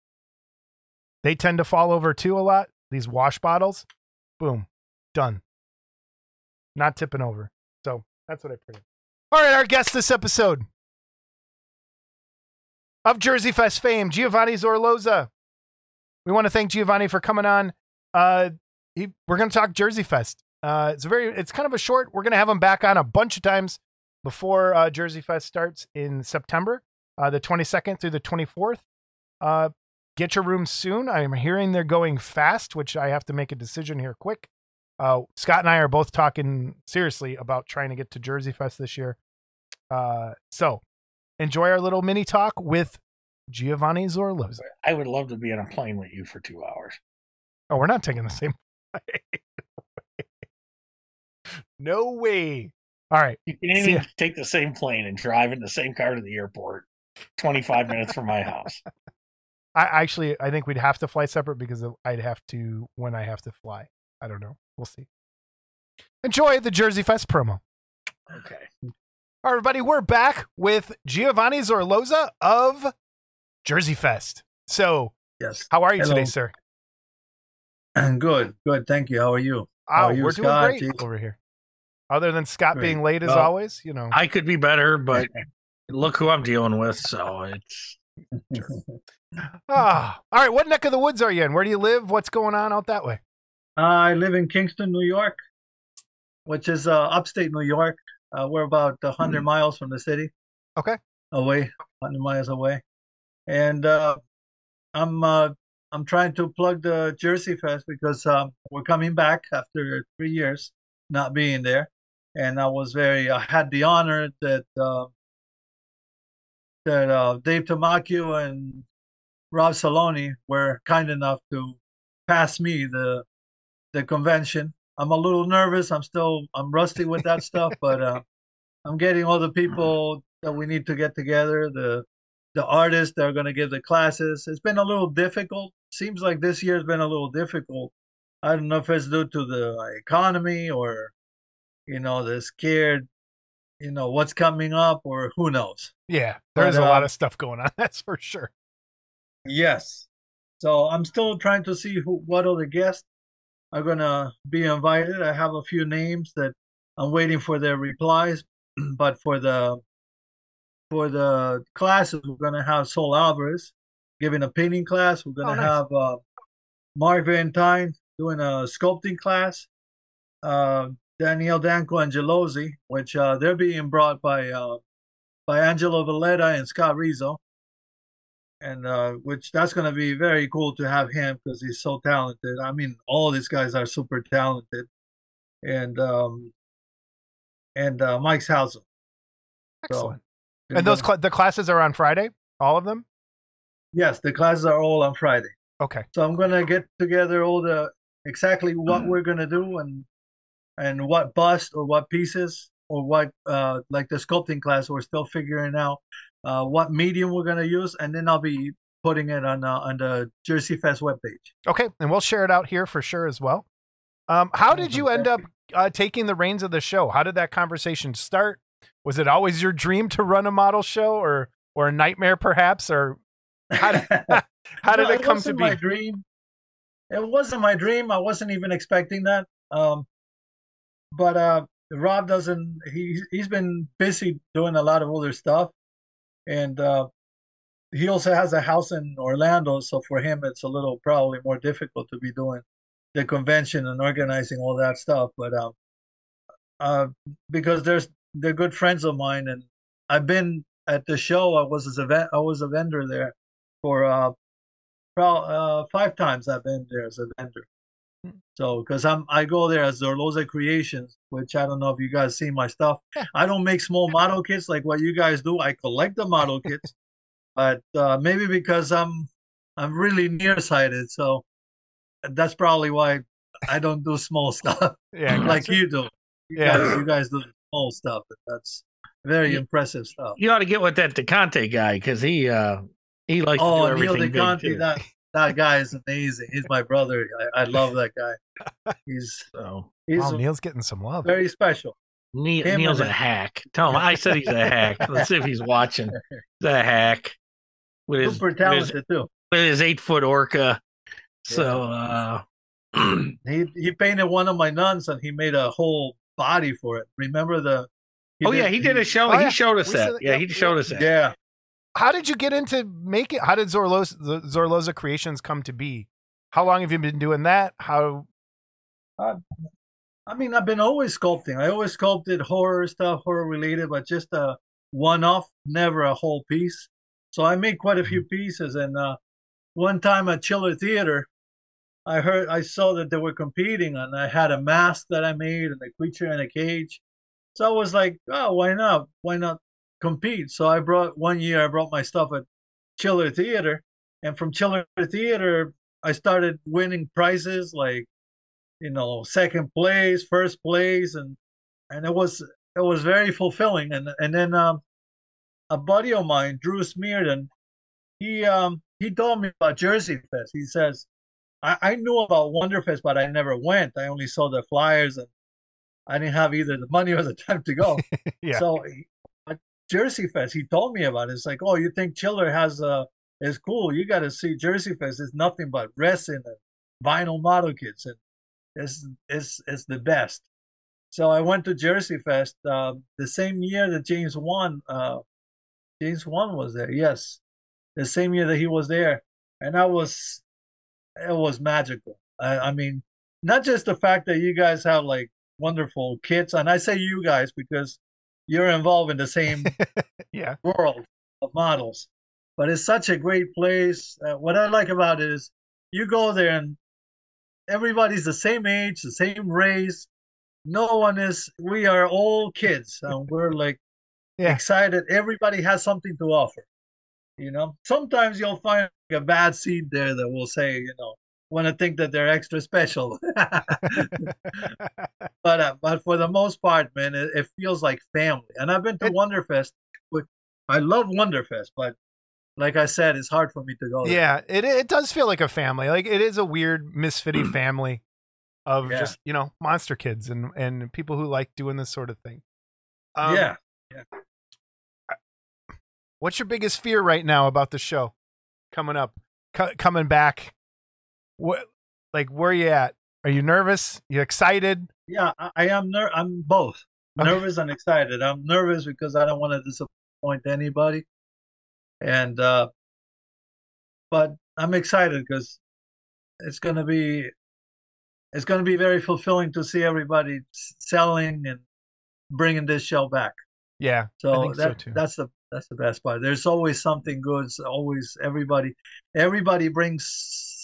they tend to fall over too a lot. These wash bottles, boom, done. Not tipping over. So that's what I printed. All right, our guest this episode of Jersey Fest fame, Giovanni Zorloza. We want to thank Giovanni for coming on. Uh, he, we're going to talk Jersey Fest. Uh, it's very, it's kind of a short. We're going to have him back on a bunch of times before uh, Jersey Fest starts in September, uh, the 22nd through the 24th. Uh, get your rooms soon. I'm hearing they're going fast, which I have to make a decision here quick. Uh, Scott and I are both talking seriously about trying to get to Jersey Fest this year. Uh, so enjoy our little mini talk with Giovanni Zorloza. I would love to be on a plane with you for two hours. Oh, we're not taking the same. no way. All right. You can even take the same plane and drive in the same car to the airport. 25 minutes from my house. I actually, I think we'd have to fly separate because I'd have to when I have to fly. I don't know. We'll see. Enjoy the Jersey Fest promo. Okay. All right, everybody, we're back with Giovanni Zorloza of Jersey Fest. So, Yes. how are you Hello. today, sir? Good. Good. Thank you. How are you? How Oh, are you, we're doing great over here. Other than Scott Great. being late as Well- always, you know. I could be better, but look who I'm dealing with. So it's Ah, all right. What neck of the woods are you in? Where do you live? What's going on out that way? I live in Kingston, New York, which is uh, upstate New York. Uh, we're about 100 miles from the city. Okay. Away, 100 miles away. And uh, I'm uh, I'm trying to plug the Jersey Fest because um, we're coming back after three years not being there. And I was very, I had the honor that uh, that uh, Dave Tamacchio and Rob Saloni were kind enough to pass me the the convention. I'm a little nervous. I'm still I'm rusty with that stuff, but uh, I'm getting all the people that we need to get together. The the artists that are going to give the classes. It's been a little difficult. Seems like this year's been a little difficult. I don't know if it's due to the economy or you know the scared, you know what's coming up or who knows. Yeah, there's But, a lot um, of stuff going on. That's for sure. Yes. So I'm still trying to see who what other guests are gonna be invited. I have a few names that I'm waiting for their replies, but for the for the classes we're gonna have Sol Alvarez giving a painting class. We're gonna Oh, nice. have uh, Mark Valentine doing a sculpting class. Uh, Danielle Danco and Gelosi, which uh, they're being brought by uh, by Angelo Valletta and Scott Rizzo and uh, which that's going to be very cool to have him because he's so talented. I mean, all these guys are super talented, and um, and uh, Mike's Housel. Excellent. and those cl- the classes are on Friday, all of them. yes, the classes are all on Friday. Okay. So I'm going to get together all the exactly what we're going to do and and what bust or what pieces or what uh, like the sculpting class we're still figuring out uh, what medium we're going to use, and then I'll be putting it on uh, on the Jersey Fest webpage. Okay, and we'll share it out here for sure as well. Um, how did you end up uh, taking the reins of the show? How did that conversation start? Was it always your dream to run a model show, or or a nightmare perhaps, or how did, how did No, it come to wasn't be? My dream. It wasn't my dream. I wasn't even expecting that. Um, but uh, Rob doesn't. He he's been busy doing a lot of other stuff, and uh, he also has a house in Orlando. So for him, it's a little probably more difficult to be doing the convention and organizing all that stuff. But um, uh, because there's they're good friends of mine, and I've been at the show. I was a ven- I was a vendor there for uh, uh, five times I've been there as a vendor. So, because I'm, I go there as Zorloza Creations, which I don't know if you guys see my stuff. I don't make small model kits like what you guys do. I collect the model kits, but uh, maybe because I'm, I'm really nearsighted, so that's probably why I don't do small stuff Yeah, like you do. You Yeah. guys, you guys do small stuff. That's very You- impressive stuff. you ought to get with that DeConte guy because he uh he likes Oh, to do Neil everything big DeConte, too. that that guy is amazing. He's my brother. I, I love that guy. He's So he's Wow, Neil's getting some love. very special. Neil, Him Neil's a and- hack. Tell him I said he's a hack. Let's see if he's watching. He's a hack with his, Super with his, talented too. with his eight foot orca. So uh He he painted one of my nuns and he made a whole body for it. Remember the? Oh yeah, he did a show. Oh, he yeah. showed us We that. said- Yeah, yep, he showed us that. Yeah, How did you get into making? How did Zorloza, the Zorloza Creations come to be? How long have you been doing that? How? I mean, I've been always sculpting. I always sculpted horror stuff, horror related, but just a one-off, never a whole piece. So I made quite a few pieces. And uh, one time at Chiller Theater, I heard, I saw that they were competing, and I had a mask that I made and a creature in a cage. So I was like, oh, why not? Why not compete? So I brought one year. I brought my stuff at Chiller Theater, and from Chiller Theater, I started winning prizes like you know second place first place and and it was it was very fulfilling and and then um a buddy of mine drew smearden he um he told me about jersey fest he says i i knew about wonderfest but i never went i only saw the flyers and i didn't have either the money or the time to go Yeah. so jersey fest he told me about it it's like oh you think chiller has a is cool you got to see jersey fest it's nothing but resin and vinyl model kits and it's it's it's the best. So I went to Jersey Fest uh, the same year that James Wan uh, James Wan was there. Yes, the same year that he was there, and I was it was magical. I, I mean, not just the fact that you guys have like wonderful kits, and I say you guys because you're involved in the same Yeah. world of models. But it's such a great place. Uh, what I like about it is you go there and everybody's the same age, the same race. No one is. We are all kids, and we're like Yeah. excited. Everybody has something to offer. You know, sometimes you'll find a bad seed there that will say, you know, want to think that they're extra special. but uh, but for the most part, man, it, it feels like family. And I've been to Wonderfest. Which I love Wonderfest, but like I said, it's hard for me to go. there. yeah, it it does feel like a family. Like it is a weird misfitty family of Yeah. just you know monster kids and and people who like doing this sort of thing. Um, yeah. What's your biggest fear right now about the show coming up, Co- coming back? What like where are you at? Are you nervous? You excited? Yeah, I, I am. Ner- I'm both Okay. nervous and excited. I'm nervous because I don't want to disappoint anybody, and uh, but I'm excited because it's gonna be it's gonna be very fulfilling to see everybody selling and bringing this show back. Yeah, So think so that's the that's the best part. There's always something good. It's always everybody everybody brings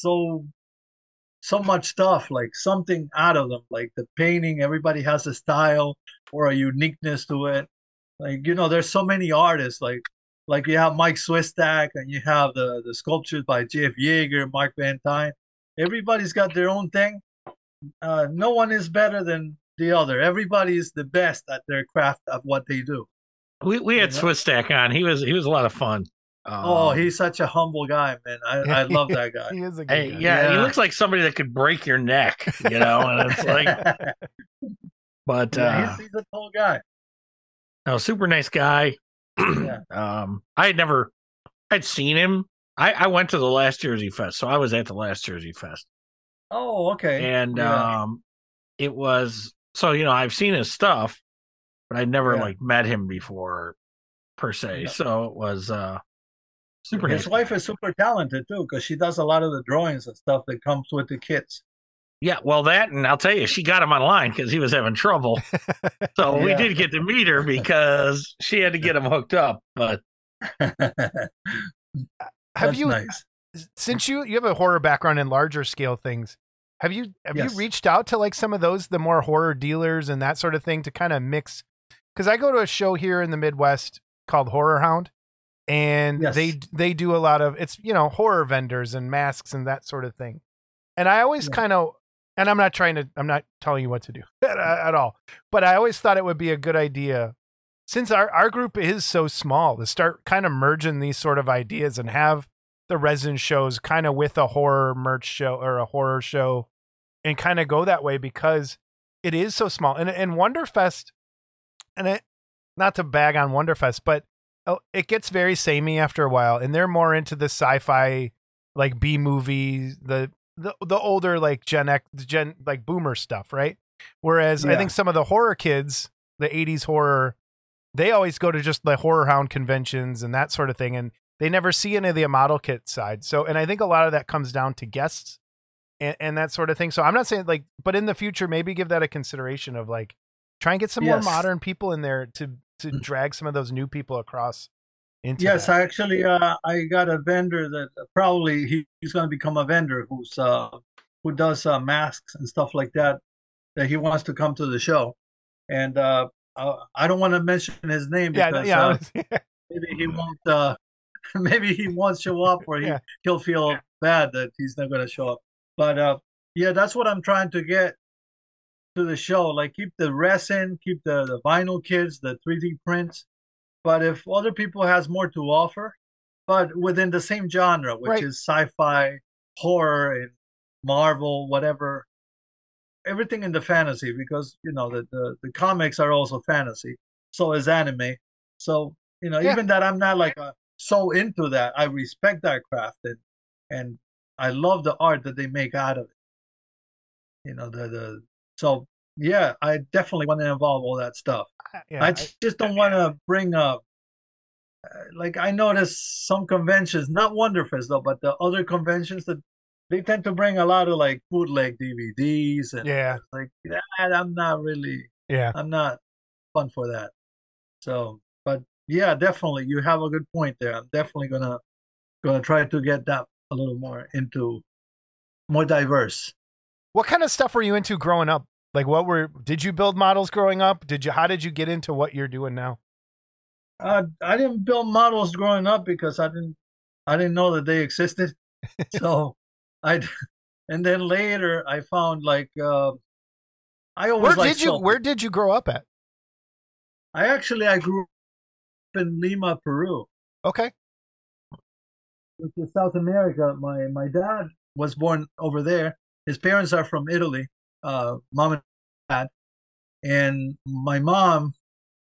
so so much stuff, like something out of them, like the painting. Everybody has a style or a uniqueness to it. Like you know, there's so many artists. Like like you have Mike Swistak and you have the the sculptures by Jeff Yeager, Mark Van Tine. Everybody's got their own thing. Uh, no one is better than the other. Everybody is the best at their craft of what they do. We we had Yeah. Swistak on. He was he was a lot of fun. Oh, Um, he's such a humble guy, man. I, I love that guy. he is a good Hey, guy. yeah, he looks like somebody that could break your neck, you know. And it's like, but Yeah, uh, he's, he's a tall guy. no, super nice guy. Yeah. Um, I had never, I'd seen him. I I went to the last Jersey Fest, so I was at the last Jersey Fest, Oh, okay. and Yeah. um, it was so you know I've seen his stuff, but I'd never Yeah. like met him before per se. Yeah. So it was uh super His wife is super talented too, because she does a lot of the drawings and stuff that comes with the kits. Yeah, well, that, and I'll tell you, she got him online because he was having trouble. So we did get to meet her because she had to get him hooked up. But uh, Have you nice? since you you have a horror background in larger scale things? Have you have Yes. you reached out to like some of those the more horror dealers and that sort of thing to kind of mix? Because I go to a show here in the Midwest called Horror Hound, and Yes. they they do a lot of it's you know horror vendors and masks and that sort of thing. And I always Yeah. kind of and I'm not trying to I'm not telling you what to do at, at all, but I always thought it would be a good idea since our our group is so small to start kind of merging these sort of ideas and have the resin shows kind of with a horror merch show or a horror show and kind of go that way because it is so small. And and Wonderfest and it not to bag on Wonderfest, but oh, it gets very samey after a while, and they're more into the sci-fi, like B movies, the the the older like Gen X, Gen like Boomer stuff, right? Whereas I think some of the horror kids, the '80s horror, they always go to just the horror hound conventions and that sort of thing, and they never see any of the model kit side. So, and I think a lot of that comes down to guests and, and that sort of thing. So, I'm not saying like, but in the future, maybe give that a consideration of like try and get some Yes. more modern people in there to to Mm. drag some of those new people across. Into Yes, that. Actually uh, I got a vendor that probably he, he's going to become a vendor who's uh, who does uh, masks and stuff like that. That he wants to come to the show, and uh, I, don't want to mention his name yeah, because yeah, uh, maybe he won't uh, maybe he won't show up or he, Yeah. he'll feel bad that he's not going to show up. But uh, yeah, that's what I'm trying to get to the show. Like keep the resin, keep the, the vinyl kits, the 3D prints. But if other people has more to offer, but within the same genre, which Right. is sci-fi, horror, and Marvel, whatever, everything in the fantasy, because you know the the, the comics are also fantasy. So is anime. So you know, Yeah. even that I'm not like uh so into that, I respect that craft and and I love the art that they make out of it. You know, the the so yeah, I definitely want to involve all that stuff. yeah, I I- just don't want to bring up. uh, Like I notice some conventions, not Wonderfest though, but the other conventions that they tend to bring a lot of like bootleg DVDs and yeah, like that. I'm not really, yeah. I'm not fun for that. So, but yeah, definitely, you have a good point there. I'm definitely gonna gonna try to get that a little more into more diverse. What kind of stuff were you into growing up? Like, what were did you build models growing up? Did you? How did you get into what you're doing now? Uh, I didn't build models growing up because I didn't I didn't know that they existed. so I and then later I found like uh, I always Where did you? Where did you grow up at? I actually I grew up in Lima, Peru, Okay, which is South America. My my dad was born over there. His parents are from Italy, uh, mom and dad, and my mom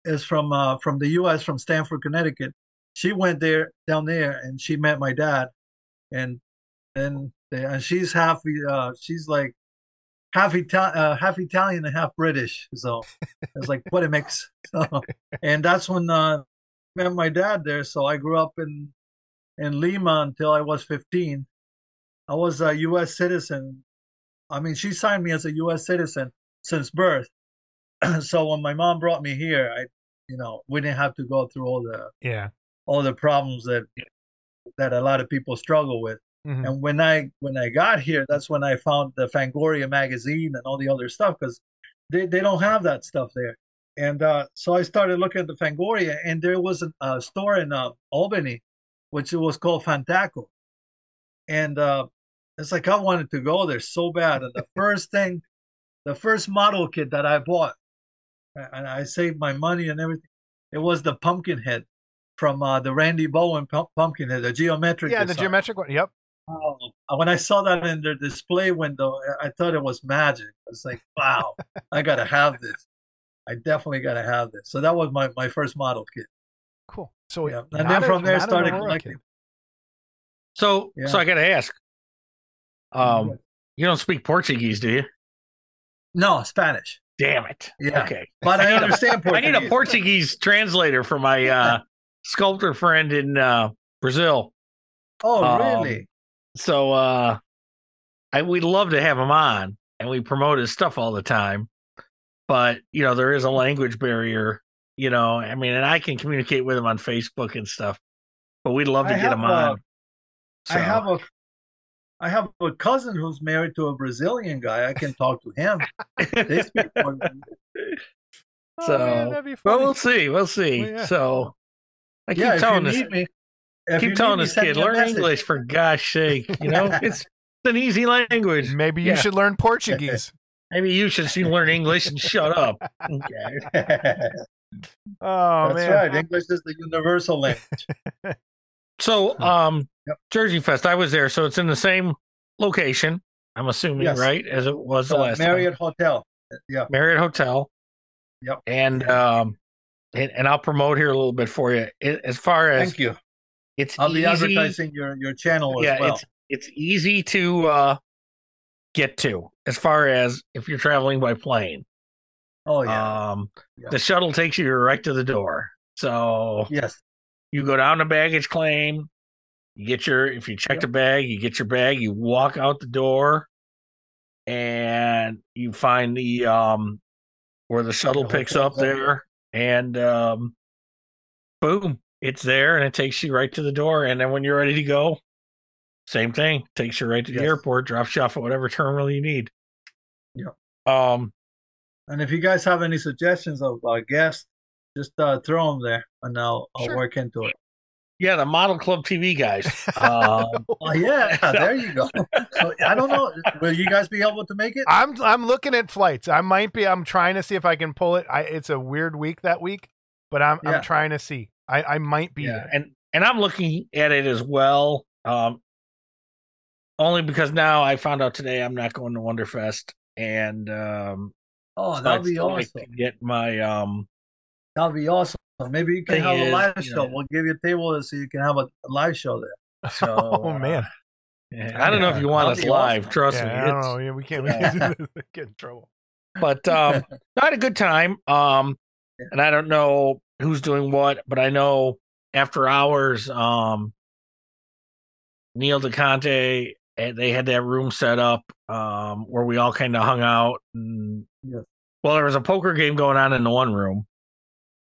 is from uh, from the U.S. from Stamford, Connecticut. She went there down there and she met my dad, and then and she's half uh, she's like half Ita- uh, half Italian and half British. So it's like what a mix. So, and that's when uh, I met my dad there. So I grew up in in Lima until I was 15. I was a U.S. citizen. I mean, she signed me as a U.S. citizen since birth. so when my mom brought me here, I, you know, we didn't have to go through all the yeah, all the problems that that a lot of people struggle with. Mhm. And when I when I got here, that's when I found the Fangoria magazine and all the other stuff because they, they don't have that stuff there. And uh, so I started looking at the Fangoria, and there was a, a store in uh, Albany, which was called Fantaco. And uh, it's like I wanted to go there so bad. And the first thing, the first model kit that I bought, and I saved my money and everything, it was the Pumpkinhead from uh, the Randy Bowen pump- Pumpkinhead, the geometric. yeah. The geometric one. Yep. Oh, when I saw that in their display window, I I thought it was magic. I was like, wow, I gotta have this. I definitely gotta have this. So that was my, my first model kit. Cool. So Yeah. And then a- from there not an started collecting. kid. So, Yeah. so I got to ask. Um, you don't speak Portuguese, do you? No, Spanish. Damn it. Yeah. Okay. But I a- understand I need a Portuguese translator for my uh, sculptor friend in uh, Brazil. Oh, Um, really? So uh, I we'd love to have him on, and we promote his stuff all the time. But you know, there is a language barrier. You know, I mean, and I can communicate with him on Facebook and stuff. But we'd love to I get him a- on. I have a I have a cousin who's married to a Brazilian guy. I can talk to him. They speak Portuguese. Oh, So, man, Well, we'll see. We'll see. Well, yeah. So I keep yeah, telling you this, me, keep telling me, this kid, learn message. English for gosh sake. You know, it's an easy language. Maybe you Yeah. should learn Portuguese. Maybe you should see learn English and shut up. Okay. Oh That's man. right. English is the universal language. So, um, Yep. Jersey Fest, I was there, so it's in the same location. I'm assuming, Yes. right, as it was the Uh, last Marriott time. Hotel. Yeah. Marriott Hotel. Yep. And um, and, and I'll promote here a little bit for you. It, as far as Thank you. it's I'll be easy, advertising your your channel yeah, well. it's it's easy to uh, get to as far as if you're traveling by plane. Oh yeah. Um, Yeah. the shuttle takes you right to the door. So yes. You go down to baggage claim, you get your if you check the bag, you get your bag, you walk out the door, and you find the um where the shuttle The picks up there. and um, boom, it's there, and it takes you right to the door. And then when you're ready to go, same thing, takes you right to the Yes. airport, drops you off at whatever terminal you need. Yep. Um, And if you guys have any suggestions of uh, guests, just uh, throw them there, and I'll I'll Sure. work into it. yeah, the Model Club TV guys. Um, Oh yeah, there you go. So, I don't know. Will you guys be able to make it? I'm I'm looking at flights. I might be. I'm trying to see if I can pull it. I, it's a weird week that week, but I'm Yeah. I'm trying to see. I I might be yeah, there. and and I'm looking at it as well. Um, only because now I found out today I'm not going to Wonderfest, and um, Oh, so that'd I'd be still like awesome. to get my um. That'd be awesome. Maybe you can Thing have a live you show. know- We'll give you a table so you can have a, a live show there. So, oh uh, man, yeah, I don't know if you want us live. awesome. Trust yeah, me, I don't know. Yeah, we can't. We yeah. can't get in trouble. but um, I had a good time. Um, and I don't know who's doing what, but I know after hours, um, Neil DeConte, eh, they had that room set up um, where we all kind of hung out. And, Yes. Well, there was a poker game going on in the one room,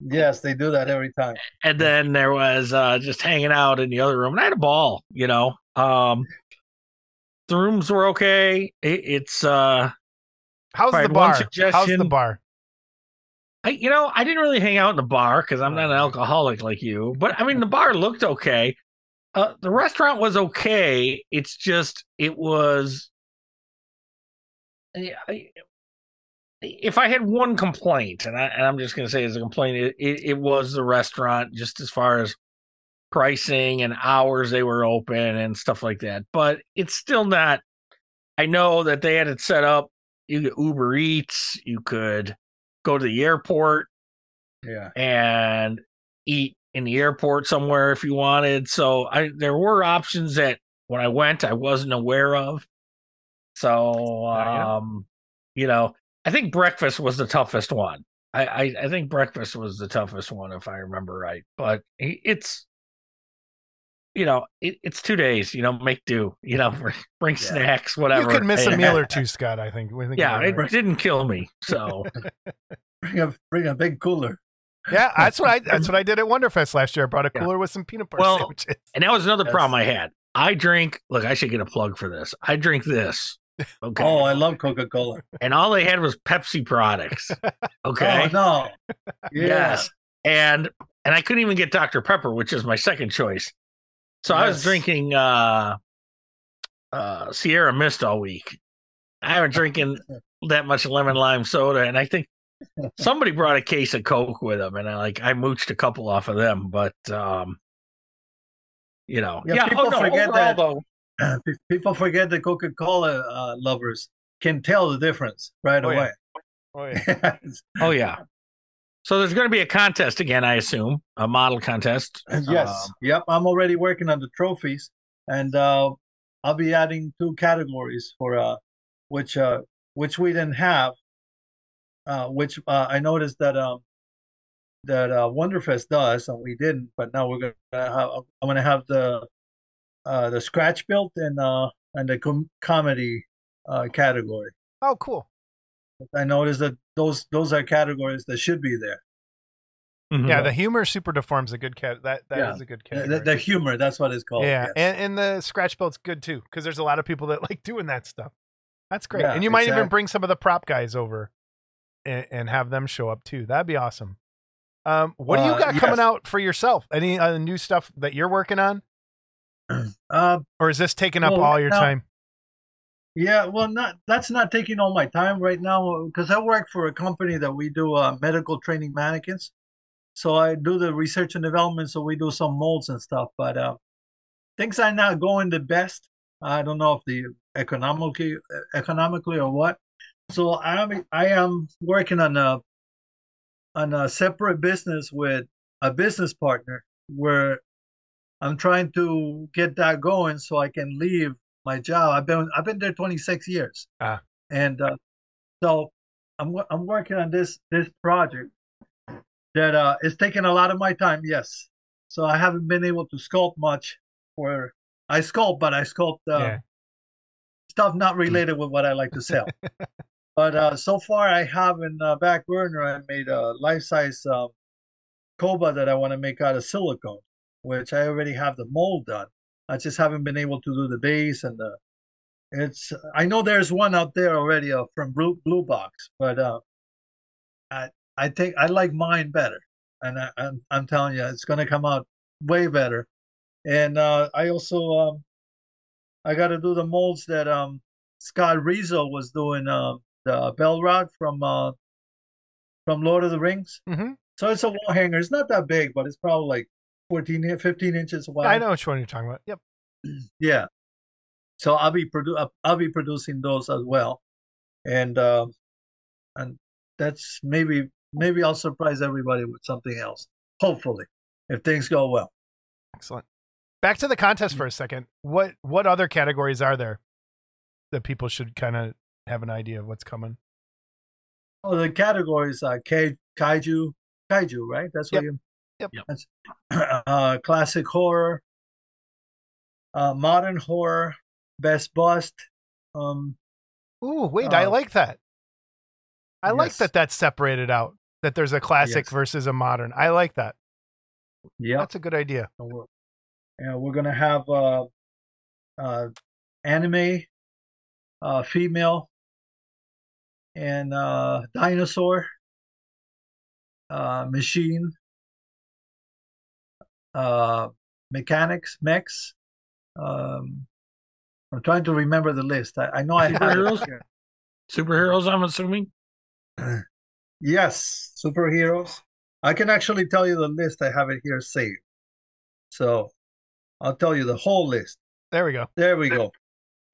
Yes, they do that every time. and then there was uh, just hanging out in the other room. And I had a ball, you know. Um, the rooms were okay. It, it's uh, How's the bar? How's the bar? I, you know, I didn't really hang out in the bar because I'm not an alcoholic like you. But I mean, the bar looked okay. Uh, the restaurant was okay. It's just it was. I- I- If I had one complaint, and, I, and I'm just going to say as a complaint, it, it, it was the restaurant, just as far as pricing and hours they were open and stuff like that. But it's still not. I know that they had it set up. You could Uber Eats. You could go to the airport Yeah. and eat in the airport somewhere if you wanted. So I there were options that when I went I wasn't aware of. So um you know, I think breakfast was the toughest one. I, I, I think breakfast was the toughest one if I remember right. But it's you know, it, it's two days, you know, make do, you know, bring Yeah. snacks, whatever. You could miss a meal or two, Scott. I think. We think Yeah, it right. didn't kill me. So Bring a bring a big cooler. yeah. That's what I. That's what I did at Wonderfest last year. I brought a Yeah. cooler with some peanut butter Well, sandwiches. And that was another Yes. problem I had. I drink. Look, I should get a plug for this. I drink this. Okay. Oh, I love Coca Cola. and all they had was Pepsi products. Okay. Oh no. Yeah. Yes. And and I couldn't even get Dr. Pepper, which is my second choice. So I was drinking uh uh Sierra Mist all week. I haven't drinking that much lemon lime soda, and I think somebody brought a case of Coke with them, and I like I mooched a couple off of them, but um you know, Yeah, yeah. people oh no, forget overall that- though, People forget the Coca Cola uh, lovers can tell the difference right Oh, yeah. away. Oh, yeah. Oh yeah. So there's going to be a contest again, I assume, a model contest. yes. Um, yep. I'm already working on the trophies, and uh, I'll be adding two categories for uh, which uh, which we didn't have. Uh, which uh, I noticed that um, that uh, Wonderfest does, and we didn't. But now we're gonna have. I'm gonna have the uh, the scratch built and uh, and the com- comedy uh, category. Oh, cool. I noticed that those those are categories that should be there. mhm. Yeah, the humor super deforms a good cat. That that is Yeah. a good The, category. the, the humor, that's what it's called. yeah, yes. and and the scratch belt's good too because there's a lot of people that like doing that stuff. That's great, Yeah, and you might even bring some of the prop guys over and, and have them show up too. That'd be awesome. Um, what do you Uh, got coming out for yourself? Any uh, new stuff that you're working on, Uh, or is this taking up Well, all your now- time? yeah, well, not that's not taking all my time right now because I work for a company that we do uh, medical training mannequins. So I do the research and development. So we do some molds and stuff, but uh, things are not going the best. I don't know if the economically economically or what. So I am I am working on a on a separate business with a business partner where I'm trying to get that going so I can leave my job. I've been I've been there 26 years. Ah. And uh, so I'm I'm working on this this project that uh is taking a lot of my time. Yes. So I haven't been able to sculpt much for I sculpt, but I sculpt uh, yeah. stuff not related with what I like to sell. but uh, so far, I have in uh, back burner. I made a life size um, Koba that I want to make out of silicone, which I already have the mold done. I just haven't been able to do the base and the. It's I know there's one out there already uh, from Blue Blue Box, but uh, I I think I like mine better, and I, I'm I'm telling you, it's gonna come out way better. And uh, I also um, I got to do the molds that um Scott Rizzo was doing uh, the Balrog from uh from Lord of the Rings. hmm So it's a wall hanger. It's not that big, but it's probably like 14, 15 inches wide. I know which one you're talking about. Yep. Yeah. So I'll be produ- I'll- I'll be producing those as well, and um, and that's maybe maybe I'll surprise everybody with something else. Hopefully, if things go well. Excellent. Back to the contest mm. for a second. What what other categories are there that people should kind of have an idea of what's coming? Oh, the categories uh, are kai, kaiju, kaiju, right? That's what Yep. you. Yep. Uh, classic horror, uh, modern horror, best bust. Um, Ooh, wait, I Uh, like that. I like that that's separated out. That there's a classic Yes. versus a modern. I like that. yeah, That's a good idea. we're, yeah, we're gonna have uh, uh, anime, uh, female, and uh, dinosaur, uh, machine, uh, mechanics, mechs. Um, I'm trying to remember the list. I, I know I have Superheroes? Superheroes, I'm assuming. Yes, superheroes. I can actually tell you the list. I have it here saved. So I'll tell you the whole list. There we go. There we go.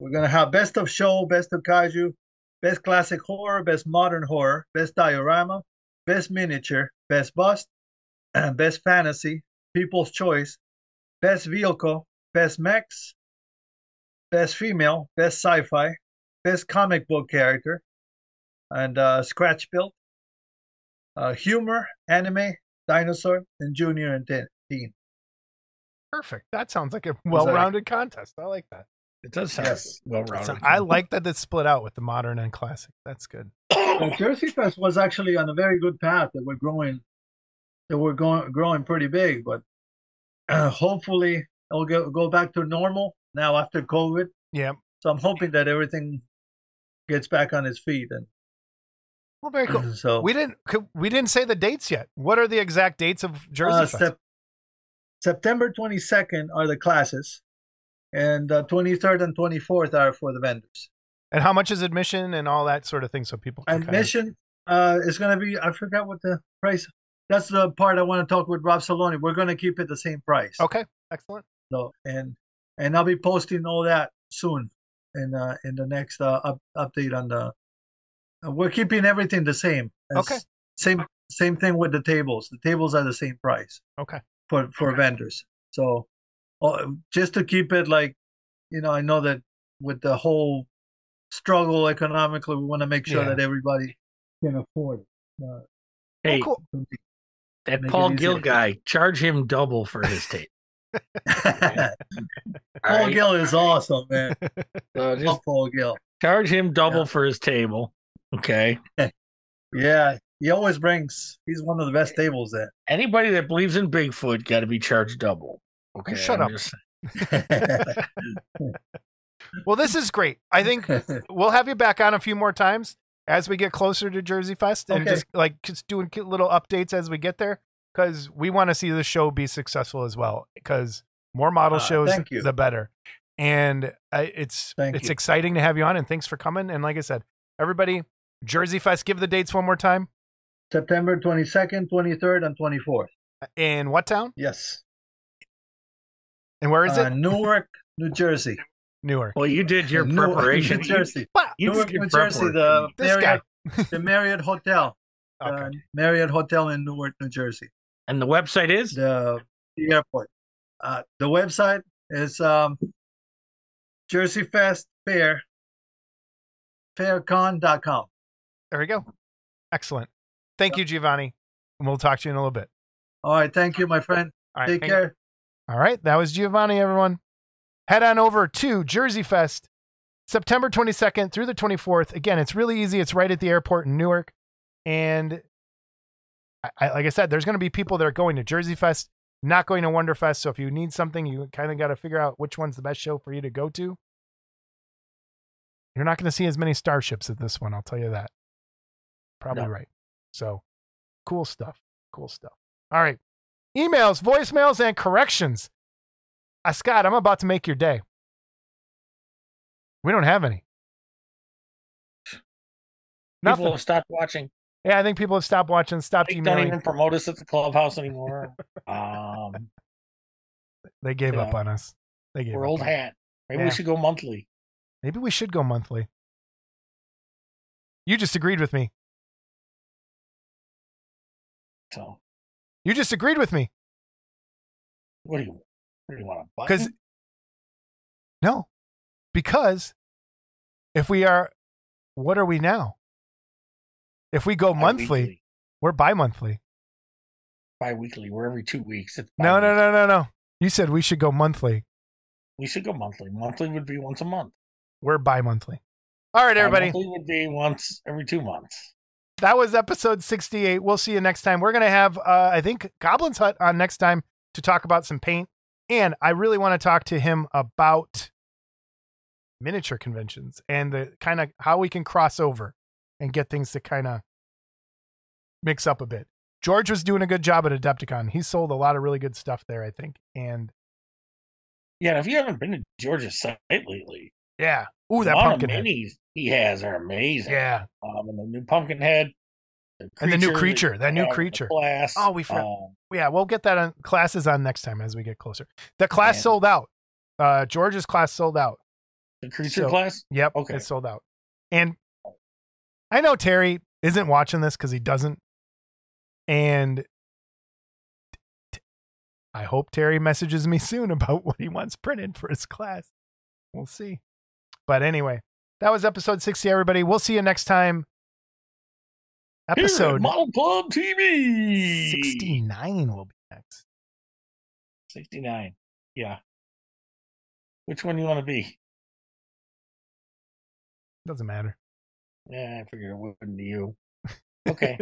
We're gonna have best of show, best of kaiju, best classic horror, best modern horror, best diorama, best miniature, best bust, and best fantasy, people's choice, best vehicle, best mechs, best female, best sci-fi, best comic book character, and uh, scratch built, uh, humor, anime, dinosaur, and junior and teen. teen. Perfect. That sounds like a well-rounded contest. I like that. It does sound Yes. well-rounded. I like that it's split out with the modern and classic. That's good. The Jersey Fest was actually on a very good path that we're growing, that we're going growing pretty big, but uh, hopefully it'll go go back to normal now after COVID. Yeah. So I'm hoping that everything gets back on its feet, and Well, very cool. so We didn't we didn't say the dates yet. What are the exact dates of Jersey uh, Fest? Sep- September 22nd are the classes, and uh, 23rd and 24th are for the vendors. and how much is admission and all that sort of thing so people can kinda- Admission uh, is going to be I forgot what the price. That's the part I want to talk with Rob Saloni. We're going to keep it the same price. Okay, excellent. So and and I'll be posting all that soon in uh, in the next uh, up, update on the. Uh, we're keeping everything the same. It's Okay. Same same thing with the tables. The tables are the same price Okay. for for vendors. So, uh, just to keep it like, you know, I know that with the whole struggle economically, we want to make sure Yeah. that everybody can afford it. Uh, hey, cool. That make Paul easier. Gill guy, charge him double for his tape. Paul All right? Gill is awesome, man. So uh, just Paul Gill. charge him double Yeah. for his table. Okay. Yeah, he always brings. He's one of the best tables there. Anybody that believes in Bigfoot got to be charged double. Okay. shut I'm up. just- Well, this is great. I think we'll have you back on a few more times as we get closer to Jersey Fest and Okay. just like just doing little updates as we get there because we want to see the show be successful as well because more model Ah, shows thank you. the better and uh, it's Thank it's you. exciting to have you on and thanks for coming and like i said everybody jersey fest give the dates one more time September 22nd, 23rd, and 24th. in what town Yes. and where is Uh, it Newark, New Jersey. Newark Well, you did your Newark, preparation. New Jersey. Wow, You Newark, did your New Jersey, the. This Marriott, the Marriott Hotel. Okay. uh, Marriott Hotel in Newark, New Jersey. And the website is The, the airport. Uh, the website is um, Jersey Fest Fair, faircon.com. There we go. Excellent. Thank you, Giovanni. And we'll talk to you in a little bit. All right. Thank you, my friend. All right. Take hang- care. All right. That was Giovanni, everyone. Head on over to Jersey Fest, September 22nd through the 24th. Again, it's really easy. It's right at the airport in Newark. And I, I, like I said, there's going to be people that are going to Jersey Fest, not going to Wonderfest. So if you need something, you kind of got to figure out which one's the best show for you to go to. You're not going to see as many starships at this one. I'll tell you that. Probably No. right. So cool stuff. Cool stuff. All right. Emails, voicemails, and corrections. Uh, Scott, I'm about to make your day. We don't have any. people Nothing. have stopped watching. Yeah, I think people have stopped watching, stopped They don't even promote us at the clubhouse anymore. um, They gave up Yeah. on us. They gave we're up old hat. Maybe Yeah. we should go monthly. Maybe we should go monthly. You just agreed with me. So You just agreed with me. what do you? You want to? Because no, because if we are, what are we now? If we go monthly, we're bi-monthly. Bi-weekly. We're every two weeks. It's No, no, no, no, no. You said we should go monthly. We should go monthly. Monthly would be once a month. We're bi-monthly. All right, everybody. Monthly would be once every two months. that was episode 68. We'll see you next time. We're going to have, uh, I think, Goblin's Hut on next time to talk about some paint. And I really want to talk to him about miniature conventions and the kind of how we can cross over and get things to kind of mix up a bit. George was doing a good job at Adepticon. He sold a lot of really good stuff there, I think. And Yeah, if you haven't been to George's site lately, yeah. Ooh, that pumpkin of head. minis he has are amazing. Yeah. um, and the new pumpkin head, And the new creature, that new creature. Class. Oh, we forgot. um, yeah, we'll get that on classes on next time as we get closer. The class Yeah. sold out. Uh George's class sold out. the creature So- class. Yep, Okay. it's sold out. And I know Terry isn't watching this because he doesn't. And I hope Terry messages me soon about what he wants printed for his class. We'll see. But anyway, that was episode 60, everybody. We'll see you next time. Episode Model Club TV. 69 will be next. 69. Yeah. Which one you want to be? Doesn't matter. Yeah, I figured it wouldn't be you. Okay.